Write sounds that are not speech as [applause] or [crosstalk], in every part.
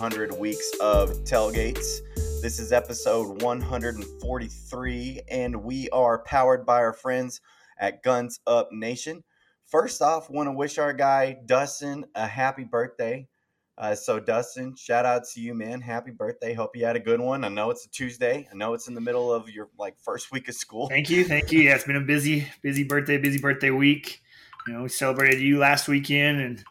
100 weeks of tailgates. This is episode 143, and we are powered by our friends at Guns Up Nation. First off, want to wish our guy Dustin a happy birthday. Uh, so Dustin, shout out to you, man! Happy birthday! Hope you had a good one. I know it's a Tuesday. I know it's in the middle of your like first week of school. Thank you, thank you. Yeah, it's been a busy, busy birthday, busy birthday week. You know, we celebrated you last weekend and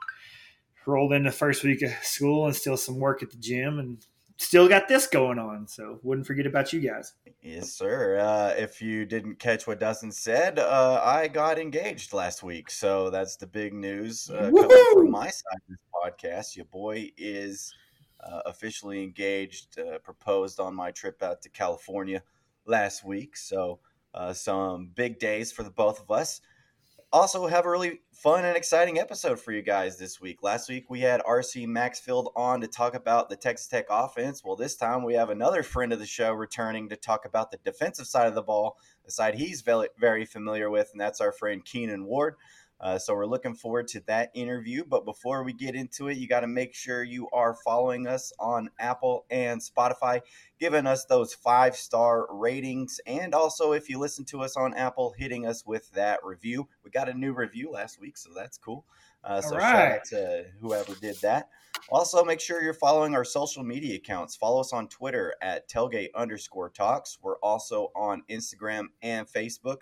rolled in the first week of school and still some work at the gym and still got this going on. So wouldn't forget about you guys. Yes, sir. Uh, if you didn't catch what Dustin said, uh, I got engaged last week. So that's the big news uh, coming from my side of this podcast. Your boy is uh, officially engaged, uh, proposed on my trip out to California last week. So uh, some big days for the both of us also have a really fun and exciting episode for you guys this week. Last week we had RC Maxfield on to talk about the Texas Tech offense. Well, this time we have another friend of the show returning to talk about the defensive side of the ball, the side he's very familiar with, and that's our friend Keenan Ward. Uh, so we're looking forward to that interview. But before we get into it, you got to make sure you are following us on Apple and Spotify, giving us those five star ratings. And also, if you listen to us on Apple, hitting us with that review. We got a new review last week, so that's cool. Uh, so right. shout out to whoever did that. Also, make sure you're following our social media accounts. Follow us on Twitter at tailgate underscore talks. We're also on Instagram and Facebook.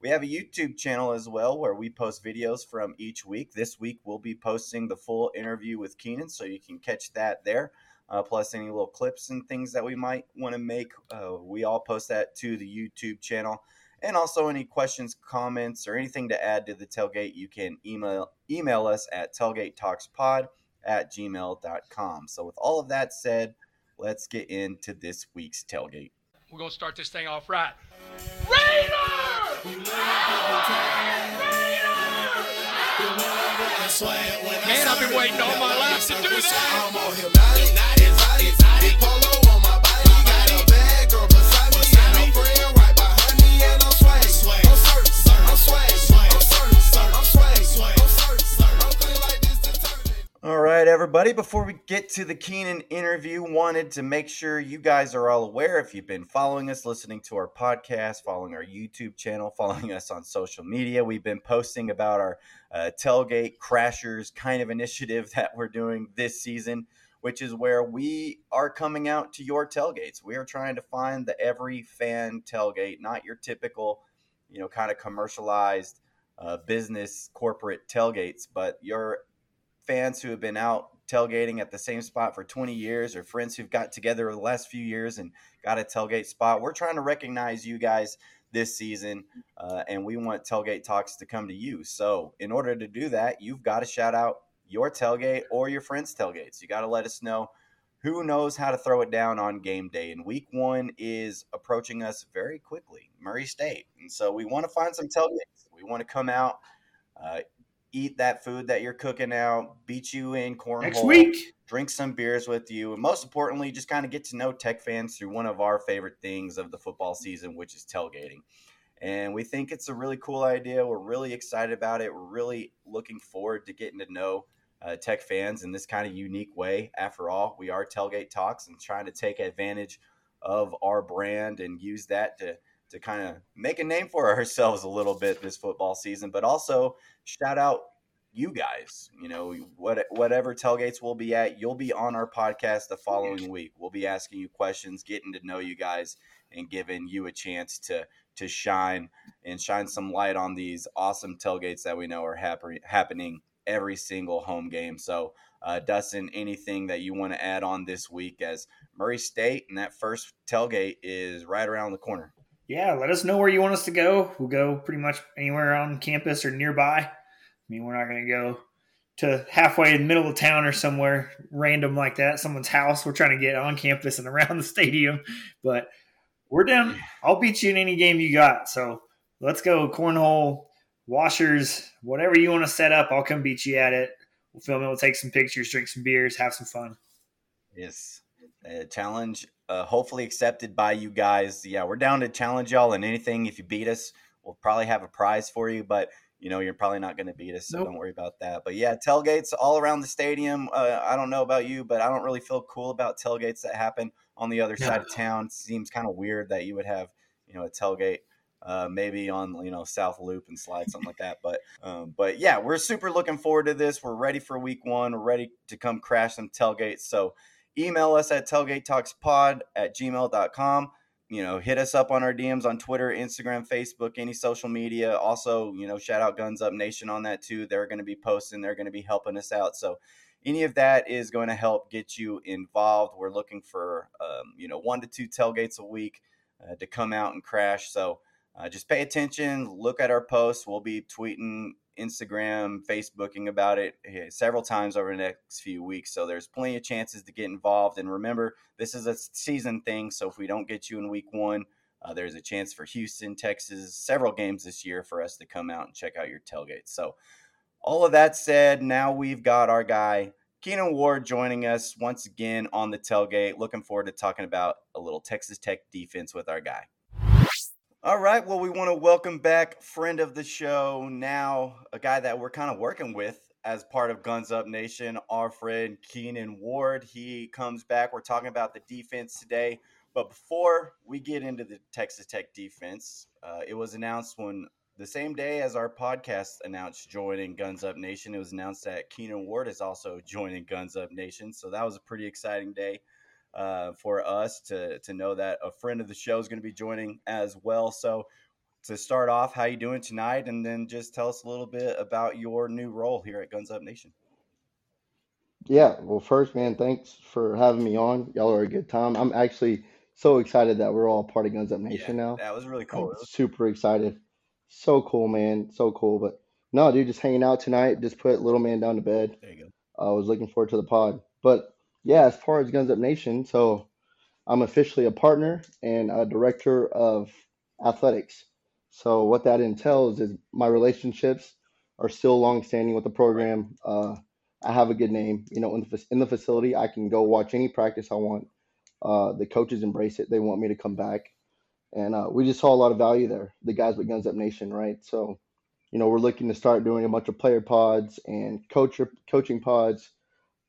We have a YouTube channel as well where we post videos from each week. This week we'll be posting the full interview with Keenan, so you can catch that there. Uh, plus any little clips and things that we might want to make. Uh, we all post that to the YouTube channel. And also any questions, comments, or anything to add to the tailgate, you can email email us at tailgatetalkspod at gmail.com. So with all of that said, let's get into this week's tailgate. We're going to start this thing off right. Raiders! Man, I've been waiting all my life to do that. Everybody. Before we get to the Keenan interview, wanted to make sure you guys are all aware if you've been following us, listening to our podcast, following our YouTube channel, [laughs] following us on social media. We've been posting about our uh, tailgate crashers kind of initiative [laughs] that we're doing this season, which is where we are coming out to your tailgates. We are trying to find the every fan tailgate, not your typical, you know, kind of commercialized uh, business corporate tailgates, but your fans who have been out tailgating at the same spot for 20 years or friends who've got together the last few years and got a tailgate spot. We're trying to recognize you guys this season, uh, and we want tailgate talks to come to you. So, in order to do that, you've got to shout out your tailgate or your friends' tailgates. You got to let us know who knows how to throw it down on game day. And week one is approaching us very quickly, Murray State. And so, we want to find some tailgates. We want to come out. Uh, eat that food that you're cooking out, beat you in cornhole next week, drink some beers with you, and most importantly, just kind of get to know Tech fans through one of our favorite things of the football season, which is tailgating. And we think it's a really cool idea. We're really excited about it. We're really looking forward to getting to know uh, Tech fans in this kind of unique way. After all, we are Tailgate Talks and trying to take advantage of our brand and use that to to kind of make a name for [laughs] ourselves a little bit this football season, but also shout out you guys. You know, what, whatever tailgates we'll be at, you'll be on our podcast the following week. We'll be asking you questions, getting to know you guys, and giving you a chance to to shine and shine some light on these awesome tailgates that we know are happen- happening every single home game. So, uh, Dustin, anything that you want to add on this week as Murray State and that first tailgate is right around the corner? Yeah, let us know where you want us to go. We'll go pretty much anywhere on campus or nearby. I mean, we're not going to go to halfway in the middle of town or somewhere random like that, someone's house. We're trying to get on campus and around the stadium, but we're down. I'll beat you in any game you got. So let's go cornhole, washers, whatever you want to set up. I'll come beat you at it. We'll film it. We'll take some pictures, drink some beers, have some fun. Yes. A challenge uh, hopefully accepted by you guys. Yeah, we're down to challenge y'all and anything. If you beat us, we'll probably have a prize for you. But you know, you're probably not going to beat us, so Nope. don't worry about that. But yeah, tailgates all around the stadium. Uh, I don't know about you, but I don't really feel cool about tailgates that happen on the other side of town. seems kind of weird that you would have, you know, a tailgate uh, maybe on you know South Loop and Slide, something like that. But um, but yeah, we're super looking forward to this. We're ready for week one. We're ready to come crash some tailgates. So email us at tailgatetalkspod at gmail.com. You know, hit us up on our DMs on Twitter, Instagram, Facebook, any social media. Also, you know, shout out Guns Up Nation on that too. They're going to be posting, they're going to be helping us out. So any of that is going to help get you involved. We're looking for, um, you know, one to two tailgates a week uh, to come out and crash. So uh, just pay attention, look at our posts. We'll be tweeting, Instagram, Facebooking about it eh, several times over the next few weeks. So there's plenty of chances to get involved. And remember, this is a season thing. So if we don't get you in week one, uh, there's a chance for Houston, Texas, several games this year for us to come out and check out your tailgate. So, all of that said, now we've got our guy Keenan Ward joining us once again on the tailgate. Looking forward to talking about a little Texas Tech defense with our guy. All right. Well, we want to welcome back friend of the show, now a guy that we're kind of working with as part of Guns Up Nation, our friend Keenan Ward. He comes back. We're talking about the defense today. But before we get into the Texas Tech defense, uh, it was announced when the same day as our podcast announced joining Guns Up Nation, it was announced that Keenan Ward is also joining Guns Up Nation. So that was a pretty exciting day uh, for us to to know that a friend of the show is going to be joining as well. So to start off, how you doing tonight, and then just tell us a little bit about your new role here at Guns Up Nation. Yeah, well, first, man, thanks for having me on. Y'all are a good time. I'm actually so excited that we're all part of Guns Up Nation yeah, now. That was really cool. I'm super excited. So cool, man. So cool. But no, dude, just hanging out tonight. Just put little man down to bed. There you go. I was looking forward to the pod. But yeah, as far as Guns Up Nation, so I'm officially a partner and a director of athletics. So what that entails is my relationships are still long-standing with the program. Uh, I have a good name, you know, in the, in the facility. I can go watch any practice I want. Uh, the coaches embrace it. They want me to come back, and uh, we just saw a lot of value there. The guys with Guns Up Nation, right? So, you know, we're looking to start doing a bunch of player pods and coach coaching pods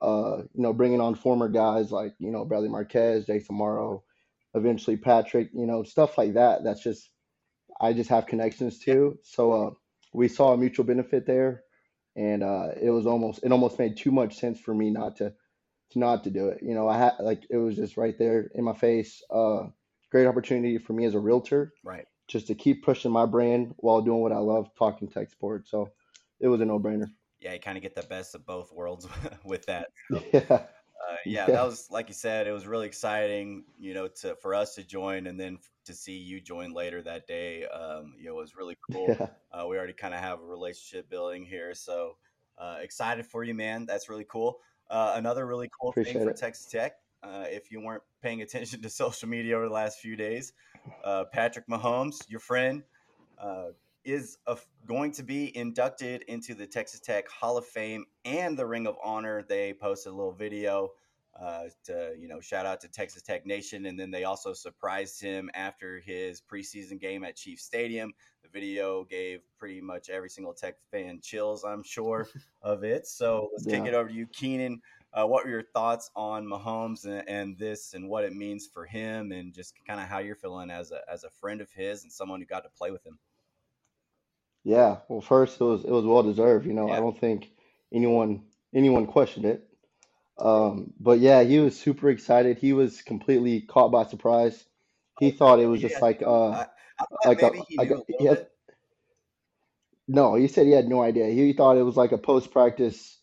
uh, you know, bringing on former guys like, you know, Bradley Marquez, Jason Morrow, eventually Patrick, you know, stuff like that. That's just, I just have connections to. So uh, we saw a mutual benefit there. And uh, it was almost, it almost made too much sense for me not to, to not to do it. You know, I had, like, it was just right there in my face. Uh, great opportunity for me as a realtor. Right. Just to keep pushing my brand while doing what I love, talking tech sports. So it was a no brainer yeah, you kind of get the best of both worlds [laughs] with that. So, yeah. Uh, yeah, yeah, that was like you said, it was really exciting, you know, to for us to join and then to see you join later that day. Um, you know, it was really [laughs] cool. Yeah. Uh, we already kind of have a relationship building here, so uh, excited for you, man. That's really cool. Uh, another really cool Appreciate thing for it. Texas Tech, uh, if you weren't paying attention to [laughs] social media over the last few days, uh, Patrick Mahomes, your friend, uh, is a, going to be inducted into the Texas Tech Hall of Fame and the Ring of Honor. They posted a little video uh, to you know shout out to Texas Tech Nation, and then they also surprised him after his preseason game at Chief Stadium. The video gave pretty much every single Tech fan chills, I'm sure, [laughs] of it. So let's kick it over to you, Keenan. Uh, what were your thoughts on Mahomes and, and this, and what it means for him, and just kind of how you're feeling as a as a friend of his and someone who got to play with him? Yeah, well, first it was it was well deserved. You know, Yeah. I don't think anyone anyone questioned it. Um, but yeah, he was super excited. He was completely caught by surprise. He thought it was just Yeah. like uh I, I thought like a maybe he like knew a a he little had, bit. no, he said he had no idea. He thought it was like a post practice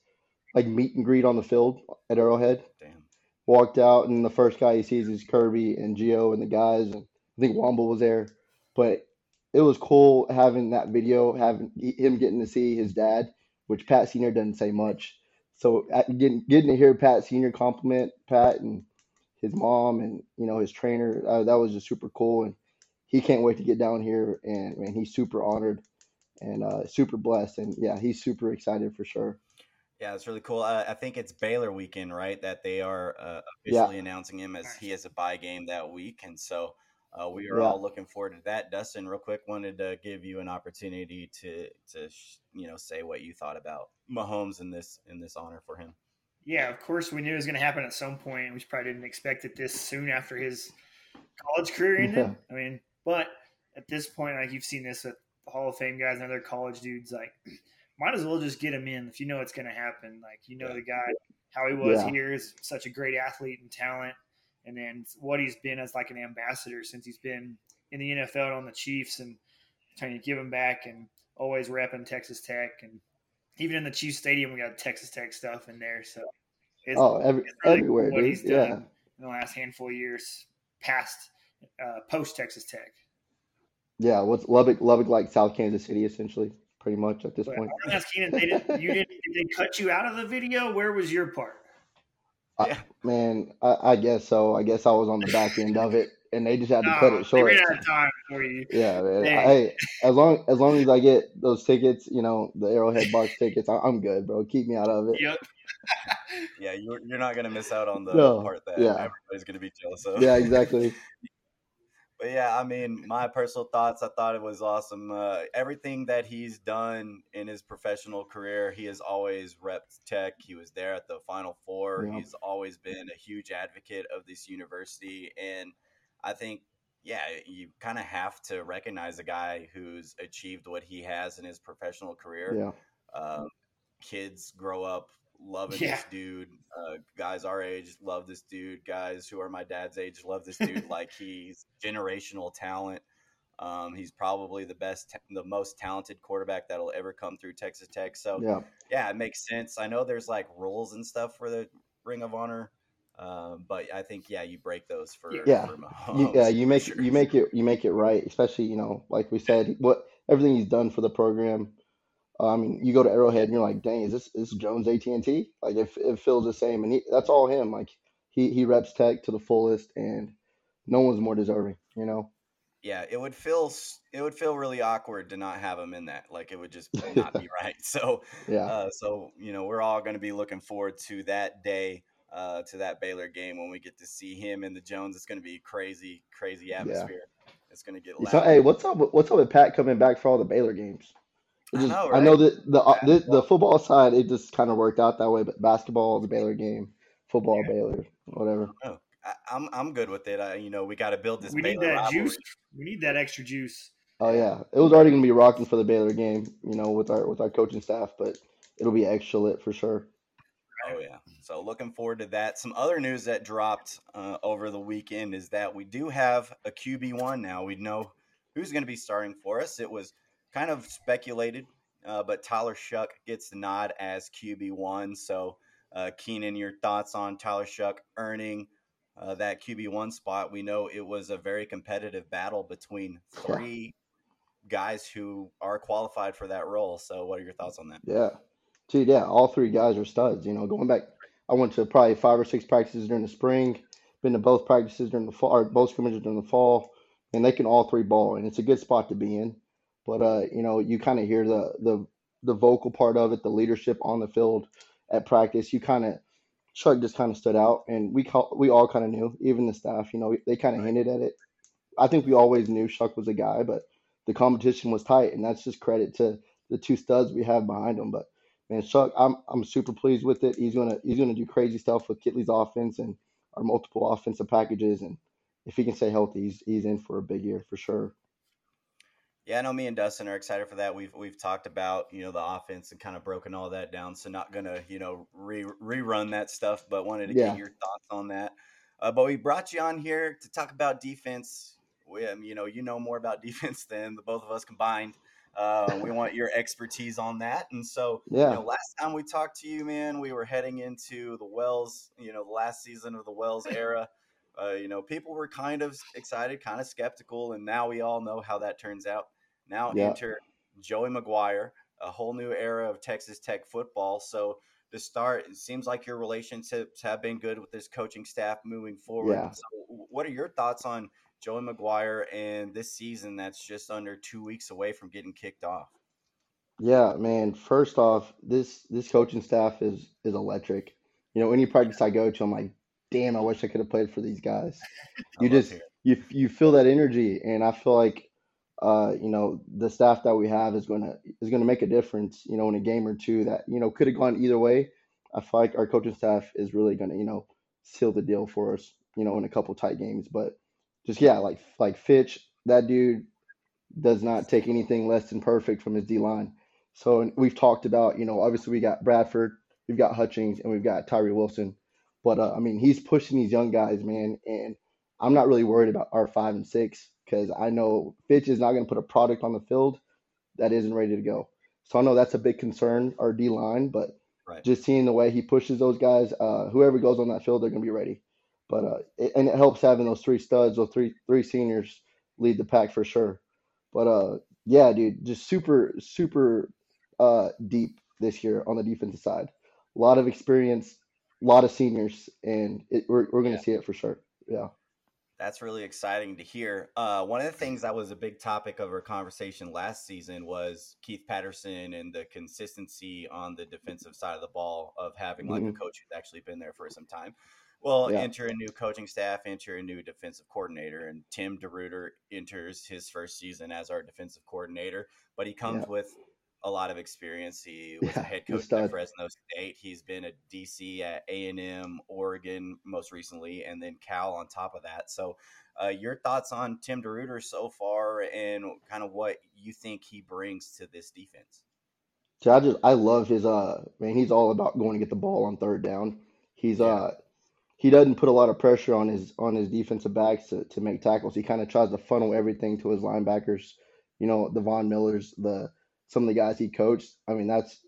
like meet and greet on the field at Arrowhead. Damn. Walked out and the first guy he sees is Kirby and Gio and the guys and I think Womble was there. But it was cool having that video, having him getting to see his dad, which Pat Senior doesn't say much. So getting getting to hear Pat Senior compliment Pat and his mom and you know his trainer, uh, that was just super cool. And he can't wait to get down here. And man, he's super honored and uh, super blessed. And yeah, he's super excited for sure. Yeah, it's really cool. Uh, I think it's Baylor weekend, right? That they are uh, Yeah. officially announcing him as he has a bye game that week, and so uh, we are Yeah. all looking forward to that. Dustin, real quick, wanted to give you an opportunity to to you know say what you thought about Mahomes in this in this honor for him. Yeah, of course we knew it was going to happen at some point. We probably didn't expect it this soon after his college career ended. Yeah. I mean, but at this point, like you've seen this with the Hall of Fame guys and other college dudes, like [clears throat] might as well just get him in if you know it's going to happen. Like you know Yeah. the guy, how he was Yeah. here is such a great athlete and talent, and then what he's been as like an ambassador since he's been in the NFL on the Chiefs and trying to give him back and always repping Texas Tech and even in the Chiefs Stadium we got Texas Tech stuff in there. So it's, Oh, every, it's really everywhere, what dude. he's done Yeah. in the last handful of years past uh, post Texas Tech. Yeah. What's Lubbock? Lubbock like South Kansas City, essentially, pretty much at this But point. want to ask Keenan, they didn't, you didn't, did they cut you out of the video? Where was your part? Man, I, I guess so. I guess I was on the back end of it, and they just had to cut No, it they short. ran out of time for you. Yeah, man. Dang. Hey, as long as long as I get those tickets, you know, the Arrowhead Box tickets, I, I'm good, bro. Keep me out of it. Yep. Yeah, you're you're not gonna miss out on the No, part that yeah. everybody's gonna be jealous of. Yeah, exactly. [laughs] But yeah, I mean, my personal thoughts, I thought it was awesome. Uh, everything that he's done in his professional career, he has always repped Tech. He was there at the Final Four. Yeah. He's always been a huge advocate of this university. And I think, yeah, you kind of have to recognize a guy who's achieved what he has in his professional career. Yeah, Um, kids grow up loving Yeah. this dude. Uh, guys our age love this dude. Guys who are my dad's age love this dude. [laughs] like he's generational talent. Um, he's probably the best, the most talented quarterback that'll ever come through Texas Tech. So yeah, yeah, it makes sense. I know there's like rules and stuff for the Ring of Honor, um, but I think yeah, you break those for Yeah. for you, yeah. You make sure. you make it you make it right, especially you know, like we said, what everything he's done for the program. Uh, I mean, you go to Arrowhead and you're like, dang, is this is Jones AT and T? Like, it, it feels the same, and he, that's all him. Like, he he reps Tech to the fullest, and no one's more deserving. You know. yeah, it would feel it would feel really awkward to not have him in that. Like it would just [laughs] not be right. So Yeah. Uh, so you know, we're all going to be looking forward to that day, uh, to that Baylor game when we get to see him and the Jones. It's going to be crazy, crazy atmosphere. It's going to get So, loud. hey, what's up? What's up with Pat coming back for all the Baylor games? It I just- know, I know that the, uh, the the Basketball. football side it just kind of worked out that way, but basketball the Baylor game, football Baylor, whatever. Oh, I, I'm I'm good with it. I, you know, we got to build this. We need that rivalry. juice. We need that extra juice. Oh yeah, it was already gonna be rocking for the Baylor game, you know, with our with our coaching staff, but it'll be extra lit for sure. Oh yeah. So looking forward to that. Some other news that dropped uh, over the weekend is that we do have a QB one now. We know who's going to be starting for us. It was kind of speculated, uh, but Tyler Shough gets the nod as QB one. So uh, Keenan, your thoughts on Tyler Shough earning uh, that QB one spot? We know it was a very competitive battle between three guys who are qualified for that role. So what are your thoughts on that? Yeah, dude, yeah, all three guys are studs. You know, going back, I went to probably five or six practices during the spring, been to both practices during the fall, or both scrimmages during the fall, and they can all three ball, and it's a good spot to be in. But uh, you know, you kind of hear the the the vocal part of it, the leadership on the field at practice. You kind of Chuck just kind of stood out, and we call, we all kind of knew, even the staff. You know, they kind of hinted at it. I think we always knew Chuck was a guy, but the competition was tight, and that's just credit to the two studs we have behind him. But man, Chuck, I'm I'm super pleased with it. He's gonna he's gonna do crazy stuff with Kittley's offense and our multiple offensive packages, and if he can stay healthy, he's he's in for a big year for sure. Yeah, I know me and Dustin are excited for that. We've we've talked about you know the offense and kind of broken all that down. So not gonna you know re rerun that stuff, but wanted to Yeah. get your thoughts on that. Uh, but we brought you on here to talk about defense. We, um, you know, you know more about [laughs] defense than the both of us combined. Uh, we want your expertise on that. And so, Yeah. you know, last time we talked to you, man, we were heading into the Wells, you know, the last season of the Wells era. Uh, you know, people were kind of excited, kind of skeptical, and now we all know how that turns out. Now Yeah. enter Joey McGuire, a whole new era of Texas Tech football. So to start, it seems like your relationships have been good with this coaching staff moving forward. Yeah. So what are your thoughts on Joey McGuire and this season that's just under two weeks away from getting kicked off? Yeah, man. First off, this this coaching staff is is electric. You know, any practice I go to, I'm like, damn, I wish I could have played for these guys. [laughs] You just you you feel that energy, and I feel like uh, you know the staff that we have is gonna is gonna make a difference. You know, in a game or two that you know could have gone either way. I feel like our coaching staff is really gonna you know seal the deal for us. You know, in a couple tight games, but just yeah, like like Fitch, that dude does not take anything less than perfect from his D line. So we've talked about, you know, obviously we got Bradford, we've got Hutchings, and we've got Tyree Wilson. But uh, I mean, he's pushing these young guys, man, and I'm not really worried about our five and six because I know Fitch is not going to put a product on the field that isn't ready to go. So I know that's a big concern, our D line, but right. just seeing the way he pushes those guys, uh, whoever goes on that field, they're going to be ready. But uh, it, and it helps having those three studs, those three three seniors lead the pack for sure. But uh, yeah, dude, just super super uh deep this year on the defensive side. A lot of experience, a lot of seniors, and it, we're we're going to yeah. see it for sure. Yeah. That's really exciting to hear. Uh, one of the things [laughs] that was a big topic of our conversation last season was Keith Patterson and the consistency on the defensive side of the ball of having like mm-hmm. a coach who's actually been there for some time. Well, yeah. enter a new coaching staff, enter a new defensive coordinator, and Tim DeRuyter enters his first season as our defensive coordinator. But he comes yeah. with a lot of experience. He was yeah, a head coach at Fresno State. He's been a DC at A and M, Oregon, most recently, and then Cal on top of that. So, uh, your thoughts on Tim DeRuyter so far, and kind of what you think he brings to this defense? So I just I love his uh man. He's all about going to get the ball on third down. He's yeah. uh he doesn't put a lot of pressure on his on his defensive backs to, to make tackles. He kind of tries to funnel everything to his linebackers. You know, the Von Millers, the some of the guys he coached. I mean, that's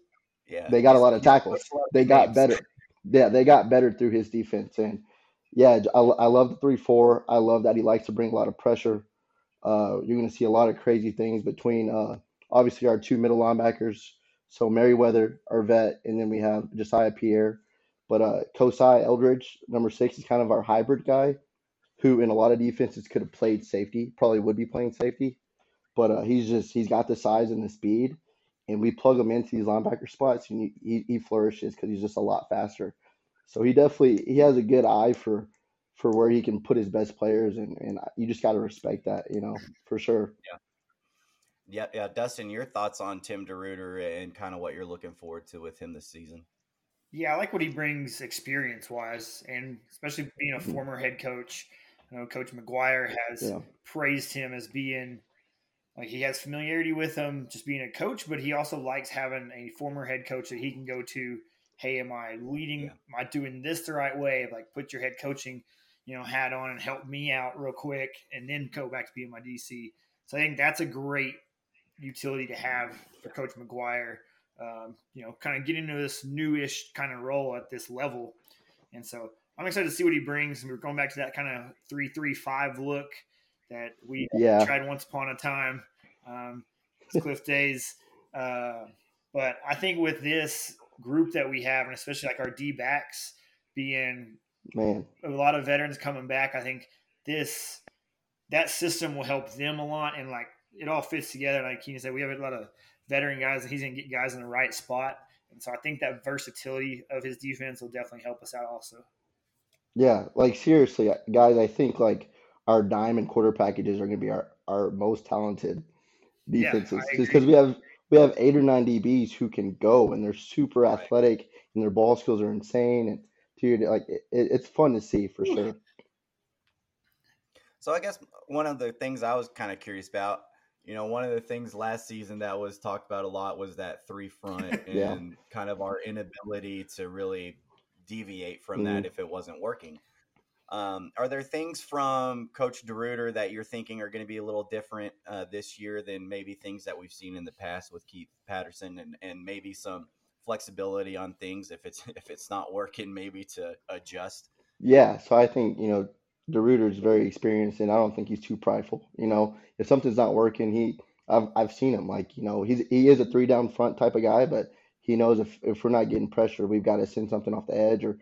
yeah. They got a lot of tackles. They got better. Yeah, they got better through his defense. And yeah, I, I love the three four. I love that he likes to bring a lot of pressure. Uh, you're going to see a lot of crazy things between uh, obviously our two middle linebackers. So Merriweather, our vet, and then we have Josiah Pierre. But uh, Kosai Eldridge, number six, is kind of our hybrid guy, who in a lot of defenses could have played safety, probably would be playing safety, but uh, he's just he's got the size and the speed, and we plug him into these linebacker spots, and he, he flourishes because he's just a lot faster. So he definitely he has a good eye for for where he can put his best players, and and you just got to respect that, you know, [laughs] for sure. Yeah. Yeah, yeah, Dustin, your thoughts on Tim DeRuyter and kind of what you're looking forward to with him this season? Yeah, I like what he brings experience wise, and especially being a mm-hmm. former head coach. I know Coach McGuire has yeah. praised him as being like he has familiarity with him just being a coach, but he also likes having a former head coach that he can go to. Hey, am I leading? Yeah. Am I doing this the right way? Like, put your head coaching, you know, hat on and help me out real quick, and then go back to being my DC. So I think that's a great utility to have for Coach McGuire um, you know, kind of get into this newish kind of role at this level. And so I'm excited to see what he brings. And we're going back to that kind of three three five look that we yeah. tried once upon a time, um, Cliff days. Uh, but I think with this group that we have, and especially like our D backs being man a lot of veterans coming back, I think this that system will help them a lot, and like it all fits together. Like Keenan said, we have a lot of veteran guys, and he's going to get guys in the right spot. And so I think that versatility of his defense will definitely help us out also. Yeah, like seriously, guys, I think like our dime and quarter packages are going to be our, our most talented defenses yeah, because we have we have eight or nine DBs who can go and they're super right. athletic and their ball skills are insane and dude, like it, it's fun to see for sure. So I guess one of the things I was kind of curious about you know, one of the things last season that was talked about a lot was that three front [laughs] and yeah. kind of our inability to really deviate from mm-hmm. that if it wasn't working. Um, are there things from Coach DeRuyter that you're thinking are going to be a little different uh, this year than maybe things that we've seen in the past with Keith Patterson, and, and maybe some flexibility on things if it's [laughs] if it's not working, maybe to adjust? Yeah, so I think you know DeRuyter is very experienced, and I don't think he's too prideful. You know, if something's not working, he I've I've seen him like you know he's he is a three down front type of guy, but he knows if if we're not getting pressure, we've got to send something off the edge or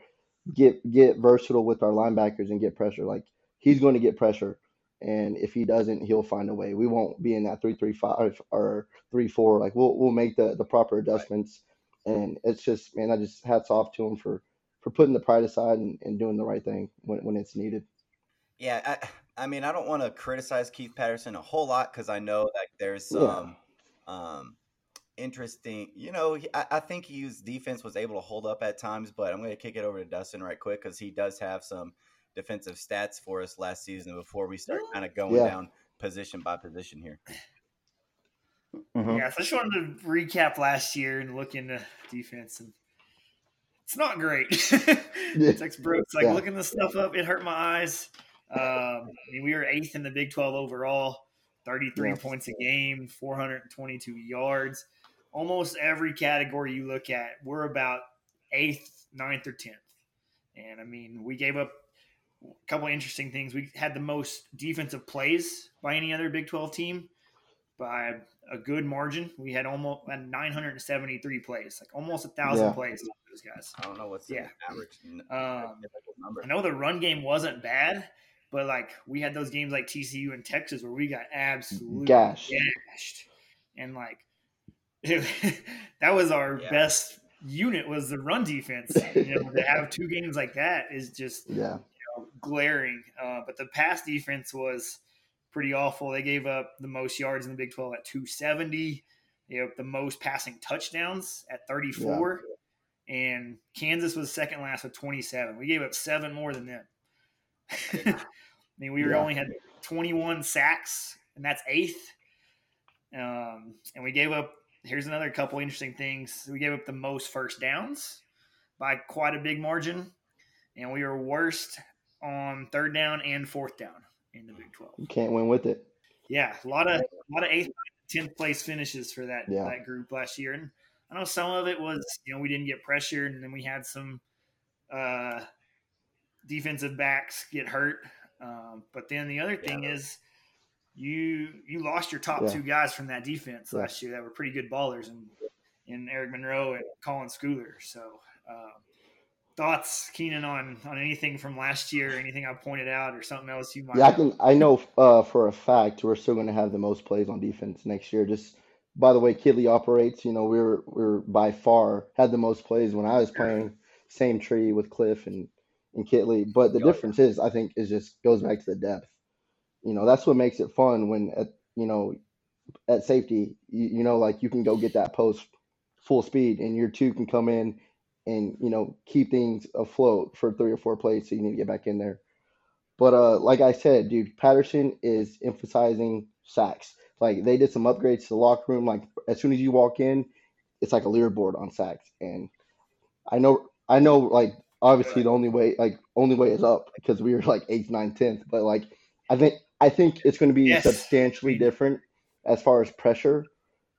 get get versatile with our linebackers and get pressure. Like he's going to get pressure, and if he doesn't, he'll find a way. We won't be in that three three five or three four. Like we'll we'll make the the proper adjustments, and it's just man, I just hats off to him for for putting the pride aside and, and doing the right thing when when it's needed. Yeah, I, I mean, I don't want to criticize Keith Patterson a whole lot because I know that there's some yeah. um, interesting. You know, I, I, think his defense was able to hold up at times, but I'm going to kick it over to Dustin right quick because he does have some defensive stats for us last season before we start kind of going yeah. down position by position here. Mm-hmm. Yeah, so I just wanted to recap last year and look into defense, and it's not great. [laughs] Tex Brooks, like yeah. looking this stuff up, it hurt my eyes. Um, I mean, we were eighth in the Big 12 overall, 33 yeah. points a game, 422 yards. Almost every category you look at, we're about eighth, ninth, or tenth. And I mean, we gave up a couple interesting things. We had the most defensive plays by any other Big 12 team by a good margin. We had almost 973 plays, like almost a thousand yeah. plays. Those guys. I don't know what's the yeah. average. Um, number. I know the run game wasn't bad, but like we had those games like TCU and Texas where we got absolutely gashed, gashed. and like [laughs] that was our yeah. best unit was the run defense. [laughs] you know, to have two games like that is just yeah. You know, glaring. Uh, but the pass defense was pretty awful. They gave up the most yards in the Big 12 at 270. They gave up the most passing touchdowns at 34. Yeah. And Kansas was second last with 27. We gave up seven more than them. [laughs] I mean, we yeah. only had 21 sacks, and that's eighth. Um, and we gave up, here's another couple interesting things. We gave up the most first downs by quite a big margin. And we were worst on third down and fourth down in the Big Twelve. You can't win with it. Yeah, a lot of a lot of eighth, tenth place finishes for that yeah. that group last year, and I know some of it was you know we didn't get pressured, and then we had some uh, defensive backs get hurt. Um, but then the other thing yeah. is you you lost your top yeah. two guys from that defense last year that were pretty good ballers, and in Eric Monroe and Colin Schooler. So. Um, thoughts, Keenan, on on anything from last year, anything I pointed out, or something else you might? Yeah, I can. I know uh, for a fact we're still going to have the most plays on defense next year. Just by the way, Kittley operates. You know, we are we are by far had the most plays when I was playing. Same tree with Cliff and and Kittley, but the difference is, I think, is just goes back to the depth. You know, that's what makes it fun when at you know at safety, you, you know, like you can go get that post full speed, and your two can come in and you know keep things afloat for three or four plays. So you need to get back in there. But uh, like I said, dude, Patterson is emphasizing sacks. Like they did some upgrades to the locker room. Like as soon as you walk in, it's like a leaderboard on sacks. And I know, I know, like obviously the only way, like only way is up because we were like eighth, ninth, tenth. But like I think, I think it's going to be yes. substantially different as far as pressure.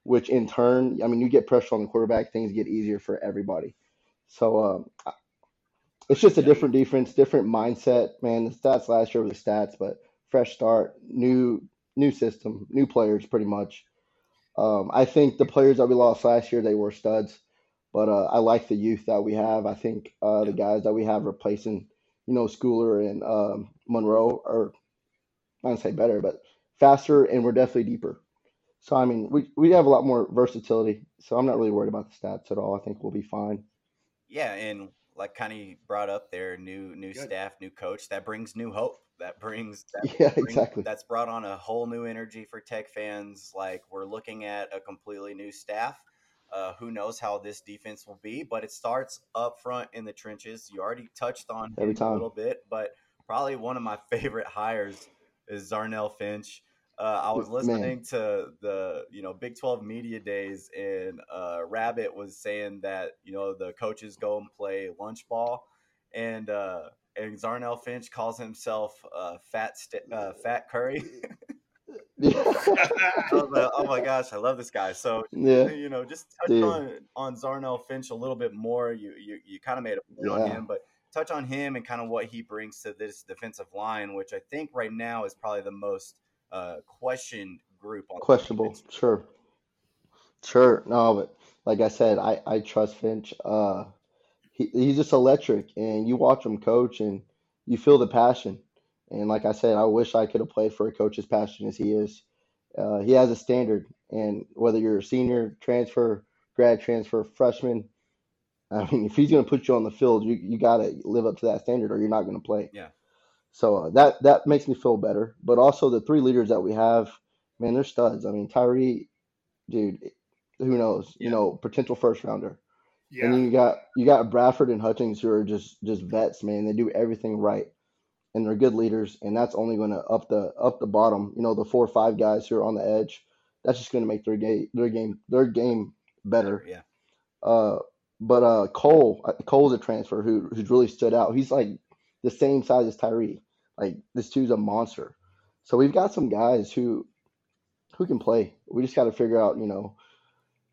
Which in turn, I mean, you get pressure on the quarterback, things get easier for everybody. So um, it's just a different defense, different mindset, man. The stats last year were the stats, but fresh start, new new system, new players, pretty much. Um, I think the players that we lost last year they were studs, but uh, I like the youth that we have. I think uh, the guys that we have replacing, you know, Schooler and um, Monroe are, I don't say better, but faster, and we're definitely deeper. So I mean, we we have a lot more versatility. So I'm not really worried about the stats at all. I think we'll be fine. Yeah, and like Connie brought up there, new new Good. staff, new coach. That brings new hope. That brings that [laughs] yeah, brings, exactly. That's brought on a whole new energy for Tech fans. Like we're looking at a completely new staff. Uh, who knows how this defense will be? But it starts up front in the trenches. You already touched on Every time. a little bit, but probably one of my [laughs] favorite hires is Zarnell Fitch. Uh, I was listening Man. to the you know Big Twelve media days, and uh, Rabbit was saying that you know the coaches go and play lunch ball, and uh, and Zarnell Fitch calls himself uh, Fat St- uh, Fat Curry. [laughs] like, oh my gosh, I love this guy. So yeah. you know, just touch Dude. on on Zarnell Fitch a little bit more. You you, you kind of made a point yeah. on him, but touch on him and kind of what he brings to this defensive line, which I think right now is probably the most uh, questioned group. On Questionable, sure, sure. No, but like I said, I I trust Fitch. Uh, he he's just electric, and you watch him coach, and you feel the passion. And like I said, I wish I could have played for a coach as passionate as he is. Uh, he has a standard, and whether you're a senior, transfer, grad transfer, freshman, [laughs] I mean, if he's going to put you on the field, you you got to live up to that standard, or you're not going to play. Yeah. So uh, that that makes me feel better. But also the three leaders that we have, man, they're studs. I mean, Tyree, dude, who knows? You know, potential first rounder. Yeah. And then you got you got Bradford and Hutchings who are just just vets, man. They do everything right, and they're good leaders. And that's only going to up the up the bottom. You know, the four or five guys who are on the edge. That's just going to make their game their game their game better. Yeah. Uh, but uh, Cole uh, Cole's a transfer who who's really stood out. He's like the same size as Tyree. Like this dude's a monster. So we've got some guys who who can play. We just got to figure out, you know,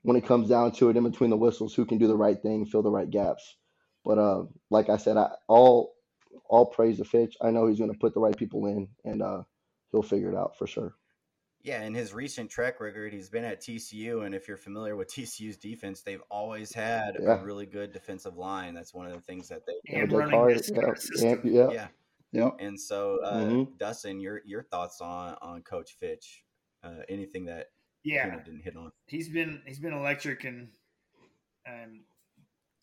when it comes down to it, in between the whistles, who can do the right thing, fill the right gaps. But uh, like I said, I all all praise to Fitch. I know he's going to put the right people in, and uh, he'll figure it out for sure. Yeah, in his recent track record, he's been at TCU, and if you're familiar with [laughs] TCU's defense, they've always had Yeah. a really good defensive line. That's one of the things that they. And Jake running Hart, this yeah, system. yeah, yeah, Yeah, and so uh, Mhm. Dustin, your your thoughts on on Coach Fitch? Uh, anything that Yeah. Keenan didn't hit on? he's been he's been electric and and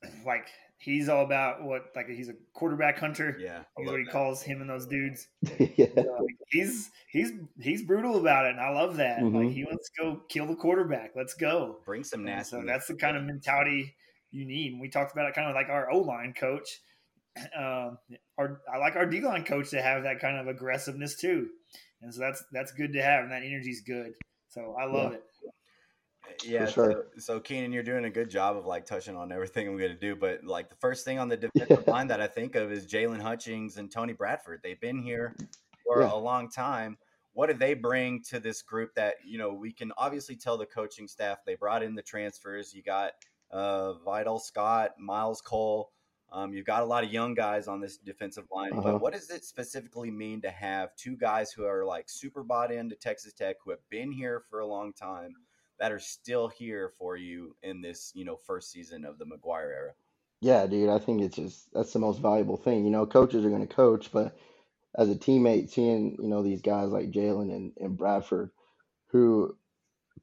[clears throat] like he's all about what like he's a quarterback hunter. Yeah, I Is what he that. calls him and those dudes. [laughs] yeah. So he's he's he's brutal about it, and I love that. Like Mhm. he wants to go kill the quarterback. Let's go. Bring some And nasty. so that's the kind of mentality you need. And we talked about it kind of like our O line coach. [clears throat] Um, our I like our D line coach to have that kind of aggressiveness too, and so that's that's good to have, and that energy's good. So I love Yeah. it. Yeah, sure. so, so Keenan, you're doing a good job of like touching on everything I'm going to do. But like the first thing on the [laughs] defensive line that I think of is Jaylon Hutchings and Tony Bradford. They've been here for Yeah. a long time. What do they bring to this group that you know we can obviously tell the coaching staff they brought in the transfers. You got uh, Vidal Scott, Myles Cole. Um, you've got a lot of young guys on this defensive line, Uh-huh. but what does it specifically mean to have two guys who are like super bought into Texas Tech, who have been here for a long time, that are still here for you in this, you know, first season of the McGuire era? Yeah, dude, I think it's just that's the most valuable thing. You know, coaches are going to coach, but as a teammate, seeing you know these guys like Jaylon and, and Bradford, who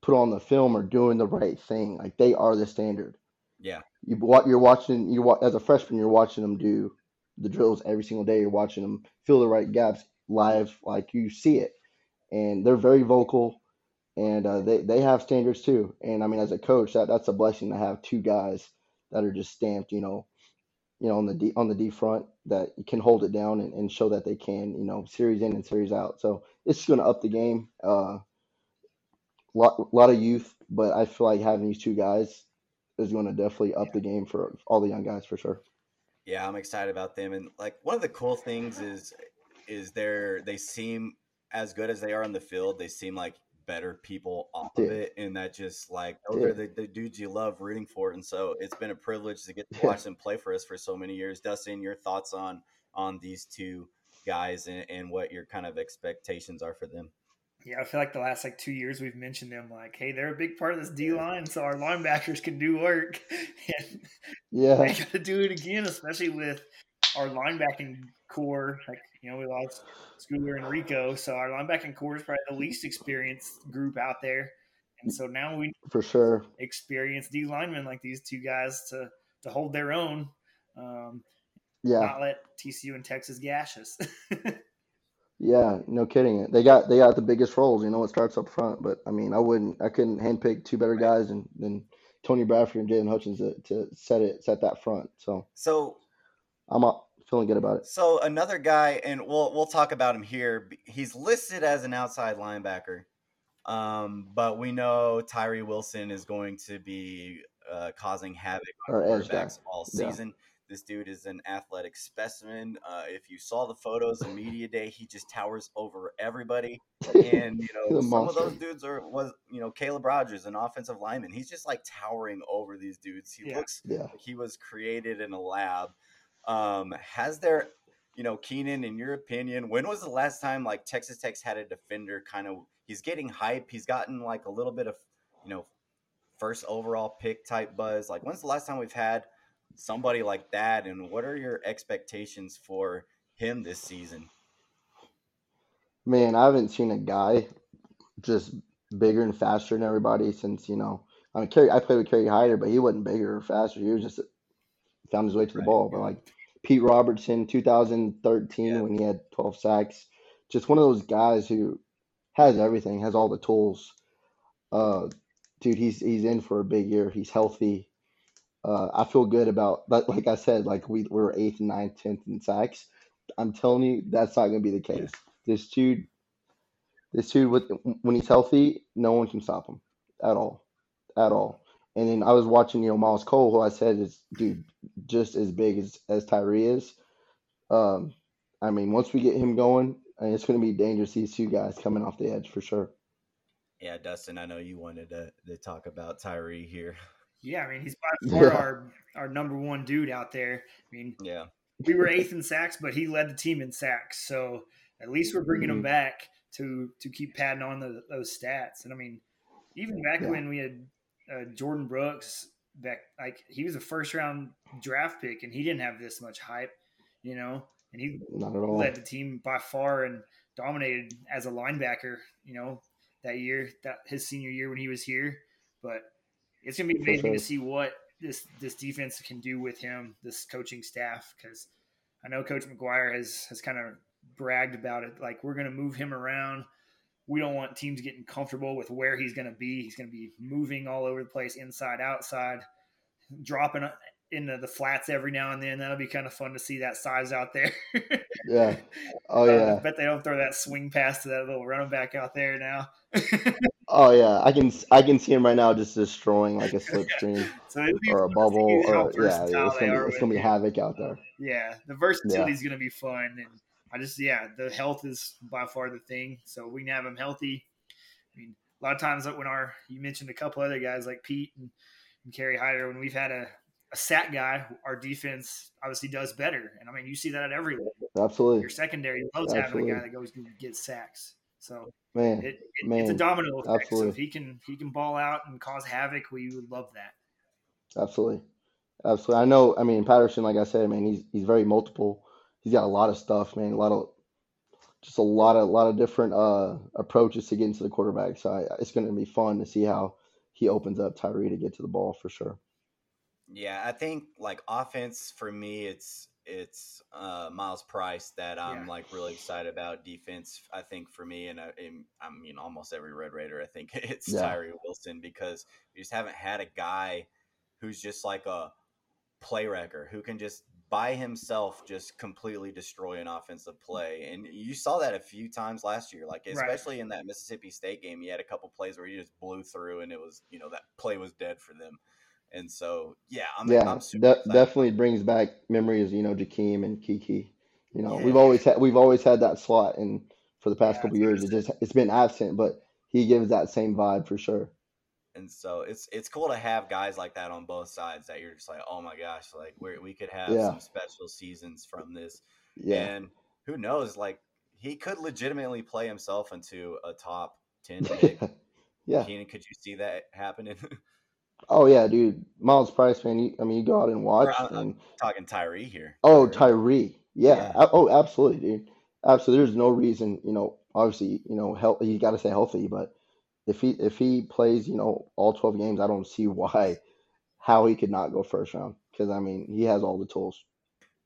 put on the film are doing the right thing, like they are the standard. Yeah, You what you're watching, you as a freshman, you're watching them do the drills every single day. You're watching them fill the right gaps live, like you see it, and they're very vocal, and uh, they they have standards too. And I mean, as a coach, that that's a blessing to have two guys that are just stamped, you know, you know, on the D on the D front that can hold it down and, and show that they can, you know, series in and series out. So it's going to up the game. Uh, lot lot of youth, but I feel like having these two guys is going to definitely up the game for all the young guys for sure. yeah, I'm excited about them. And like one of the cool things is, is they're they seem as good as they are on the field. They seem like better people off of it, and that just like oh, those Yeah. are the, the dudes you love rooting for. And so it's been a privilege to get to watch them play for us for so many years. Dustin, your thoughts on on these two guys and, and what your kind of expectations are for them? Yeah, I feel like the last like two years we've mentioned them like, hey, they're a big part of this D line, so our linebackers can do work. [laughs] and Yeah, they got to do it again, especially with our linebacking core. Like, you know, we lost Schooler and Riko, so our linebacking core is probably the least experienced group out there. And so now we for sure. experience D linemen like these two guys to to hold their own, um, Yeah, not let TCU and Texas gash us. [laughs] yeah, no kidding. They got they got the biggest roles. You know, it starts up front. But I mean, I wouldn't, I couldn't handpick two better guys than than Tony Bradford and Jaylon Hutchings to, to set it set that front. So So I'm uh, feeling good about it. So another guy, and we'll we'll talk about him here. He's listed as an outside linebacker, um, but we know Tyree Wilson is going to be uh, causing havoc on Our edge guy. quarterbacks all Yeah. season. This dude is an athletic specimen. Uh, if you saw the photos in media day, he just towers over everybody. And you [laughs] know, He's some monster. of those dudes are was you know Caleb Rogers, an offensive lineman. He's just like towering over these dudes. He Yeah. looks Yeah. like he was created in a lab. Um, has there, you know, Keenan, in your opinion, when was the last time like Texas Tech's had a defender kind of he's getting hype, he's gotten like a little bit of, you know, first overall pick type buzz. Like when's the last time we've had somebody like that and what are your expectations for him this season? Man, I haven't seen a guy just bigger and faster than everybody since, you know, I mean, Kerry, I played with Kerry Hyder, but he wasn't bigger or faster. He was just found his way to the Right. ball. But like Pete Robertson, 2013, Yeah. when he had 12 sacks. Just one of those guys who has everything, has all the tools. Uh, dude, he's he's in for a big year. He's healthy. Uh, I feel good about, but like I said, like we we're eighth, ninth, tenth in sacks. I'm telling you, that's not going to be the case. This dude, this dude, with when he's healthy, no one can stop him at all, at all. And then I was watching, you know, Myles Cole, who I said is, dude, just as big as as Tyree is. Um, I mean, once we get him going, I mean, it's going to be dangerous. These two guys coming off the edge for sure. Yeah, Dustin, I know you wanted to, to talk about Tyree here. Yeah, I mean he's by [laughs] far Yeah. our our number one dude out there. I mean Yeah. we were eighth in sacks, but he led the team in sacks. So at least we're bringing him Mhm. back to to keep padding on the, those stats. And I mean, even back Yeah. when we had uh, Jordan Brooks back, like he was a first round draft pick, and he didn't have this much hype, you know. And he Not at all. led the team by far and dominated as a linebacker, you know, that year, that his senior year when he was here. But it's gonna be amazing to see what this this defense can do with him, this coaching staff, because I know Coach McGuire has has kind of bragged about it. Like we're gonna move him around. We don't want teams getting comfortable with where he's gonna be. He's gonna be moving all over the place, inside, outside, dropping into the flats every now and then. That'll be kind of fun to see that size out there. [laughs] Yeah. [laughs] Oh Uh, yeah. I bet they don't throw that swing pass to that little running back out there now. [laughs] Oh yeah. I can I can see him right now just destroying like a slipstream so or a bubble or yeah, it's gonna be it's gonna be havoc out there. Yeah, the versatility is going to be fun, and I just yeah, the health is by far the thing. So we can have him healthy. I mean, a lot of times when our you mentioned a couple other guys like Pete and, and Kerry Hyder, when we've had a, a sat guy, our defense obviously does better. And I mean, you see that at every level. Absolutely. Your secondary loves having a Absolutely. guy that goes and gets sacks. So Man. it, it, it's a Man, domino effect. So if he can he can ball out and cause havoc, we would love that. Absolutely. Absolutely. I know, I mean, Patterson, like I said, man, he's he's very multiple. He's got a lot of stuff, man, a lot of just a lot of lot of different uh approaches to get into the quarterback. So I, it's going to be fun to see how he opens up Tyree to get to the ball for sure. Yeah, I think like offense for me, it's it's uh, Myles Price that I'm Yeah. like really excited about. Defense, I think for me, and I, and I mean almost every Red Raider, I think [laughs] it's Yeah. Tyree Wilson because we just haven't had a guy who's just like a play wrecker who can just by himself just completely destroy an offensive play. And you saw that a few times last year, like Right. especially in that Mississippi State game. He had a couple plays where he just blew through, and it was you know that play was dead for them. And so, yeah, I'm, Yeah, I'm super de- definitely brings back memories, you know, Jakeem and Kiki. You know, we've always had we've always had that slot, and for the past Yeah, couple years, it just it's been absent, but he gives that same vibe for sure. And so it's it's cool to have guys like that on both sides that you're just like, oh my gosh, like we we could have Yeah. some special seasons from this. Yeah, And who knows, like he could legitimately play himself into a top ten pick. [laughs] yeah. Keenan, could you see that happening? [laughs] Oh yeah, dude. Myles Price, man. You, I mean, you go out and watch, I'm- I'm- and Talking Tyree here. oh, Tyree. Yeah. Yeah. Oh, absolutely, dude. Absolutely. There's no reason, you know. Obviously, you know, health. You got to stay healthy, but if he if he plays, you know, all 12 games, I don't see why how he could not go first round because I mean, he has all the tools.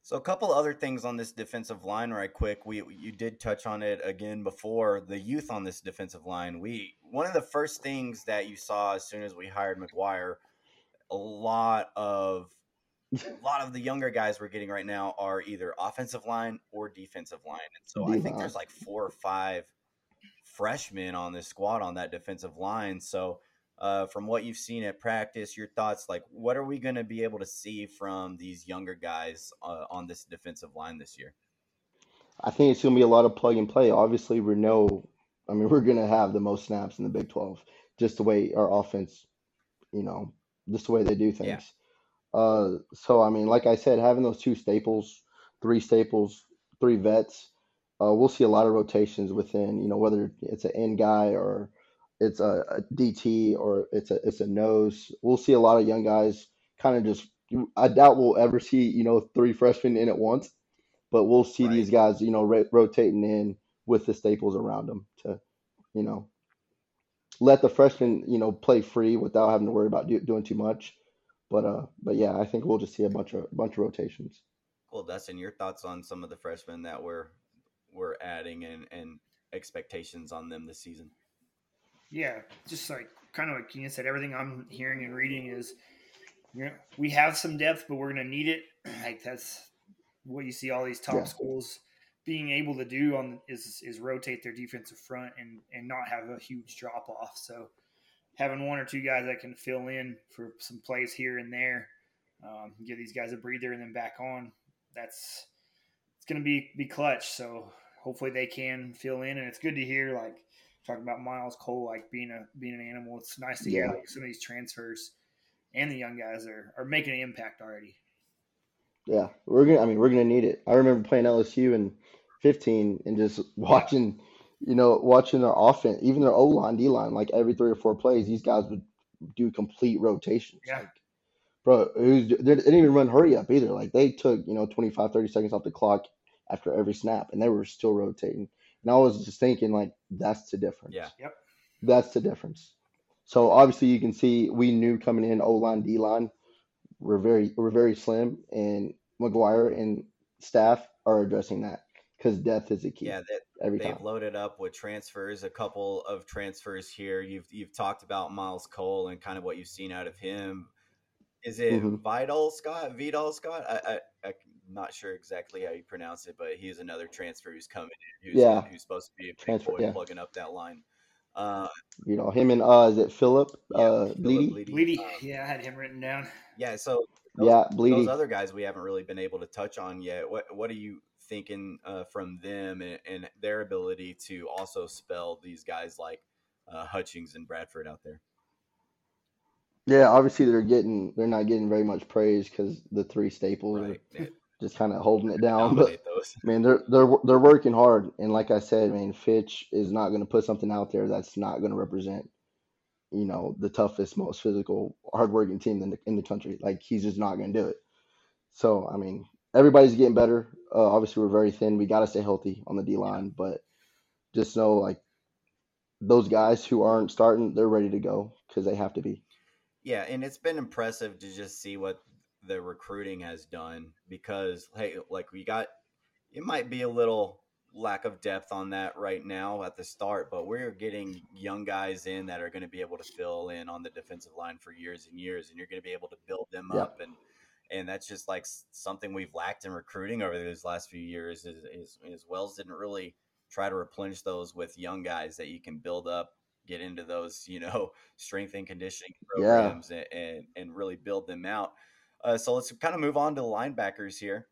So a couple other things on this defensive line, right quick. We you did touch on it again before the youth on this defensive line. We one of the first things that you saw as soon as we hired McGuire, a lot of a [laughs] lot of the younger guys we're getting right now are either offensive line or defensive line. And so I think there's like four or five freshmen on this squad on that defensive line. So uh, from what you've seen at practice, your thoughts like what are we going to be able to see from these younger guys uh, on this defensive line this year? I think it's going to be a lot of plug and play. Obviously, we know, I mean, [laughs] we're going to have the most snaps in the Big 12, just the way our offense, you know, just the way they do things. Yeah. Uh, so, I mean, like I said, having those two staples, three staples, three vets, uh, we'll see a lot of rotations within, you know, whether it's an end guy or it's a, a DT or it's a it's a nose. We'll see a lot of young guys kind of just. I doubt we'll ever see, you know, three freshmen in at once but we'll see Right. these guys, you know, ro- rotating in with the staples around them to, you know, let the freshmen, you know, play free without having to worry about do, doing too much. But uh, but yeah, I think we'll just see a bunch of bunch of rotations. Cool, Dustin. Your thoughts on some of the freshmen that we're we're adding and and expectations on them this season? Yeah, just like kind of like Keenan said, everything I'm hearing and reading is, you know, we have some depth, but we're going to need it. [clears throat] Like that's what you see all these top Yeah. schools being able to do on is is rotate their defensive front and and not have a huge drop off. So having one or two guys that can fill in for some plays here and there, um, give these guys a breather and then back on. That's it's going to be be clutch. So hopefully they can fill in, and it's good to hear like talking about Myles Cole like being a being an animal. It's nice to hear Yeah. like some of these transfers and the young guys are are making an impact already. Yeah, we're gonna. I mean, we're gonna need it. I remember playing LSU in 15 and just [laughs] watching, you know, watching their offense, even their O line, D line, like every three or four plays, these guys would do complete rotations. Yeah. Like, bro, who's they didn't even run hurry up either. Like they took, you know, 25, 30 seconds off the clock after every snap, and they were still rotating. And I was just thinking, like, that's the difference. Yeah. Yep. That's the difference. So obviously, you can see we knew coming in O line, D line, we're very we're very slim, and McGuire and staff are addressing that because depth is a key Yeah, that every they've time. loaded up with transfers. A couple of transfers here. You've you've talked about Myles Cole and kind of what you've seen out of him. Is it Mhm. Vidal Scott? Vidal Scott? I, I I'm not sure exactly how you pronounce it, but he's another transfer who's coming in. Who's, Yeah. who's supposed to be a Transfer, boy yeah. plugging up that line. Uh, You know him and uh, is it Philip yeah, uh, Blidi? Blidi. Blidi, Um, yeah, I had him written down. yeah. So those, Yeah, those other guys we haven't really been able to touch on yet. What what are you thinking uh, from them and, and their ability to also spell these guys like uh, Hutchings and Bradford out there? Yeah, obviously they're getting they're not getting very much praise because the three staples Right. are [laughs] Yeah, just kind of holding it down. But those. [laughs] man, they're they're they're working hard, and like I said, man, Fitch is not going to put something out there that's not going to represent, you know, the toughest, most physical, hardworking team in the in the country. Like he's just not going to do it. So I mean, everybody's getting better. Uh, obviously, we're very thin. We got to stay healthy on the D line, but just know like those guys who aren't starting, they're ready to go because they have to be. Yeah, and it's been impressive to just see what the recruiting has done because hey, like we got it might be a little lack of depth on that right now at the start, but we're getting young guys in that are going to be able to fill in on the defensive line for years and years and you're going to be able to build them Yeah. up and and that's just like something we've lacked in recruiting over these last few years is, is, is Wells didn't really try to replenish those with young guys that you can build up get into those you know [laughs] strength and conditioning Yeah. programs and, and and really build them out uh, so let's kind of move on to the linebackers here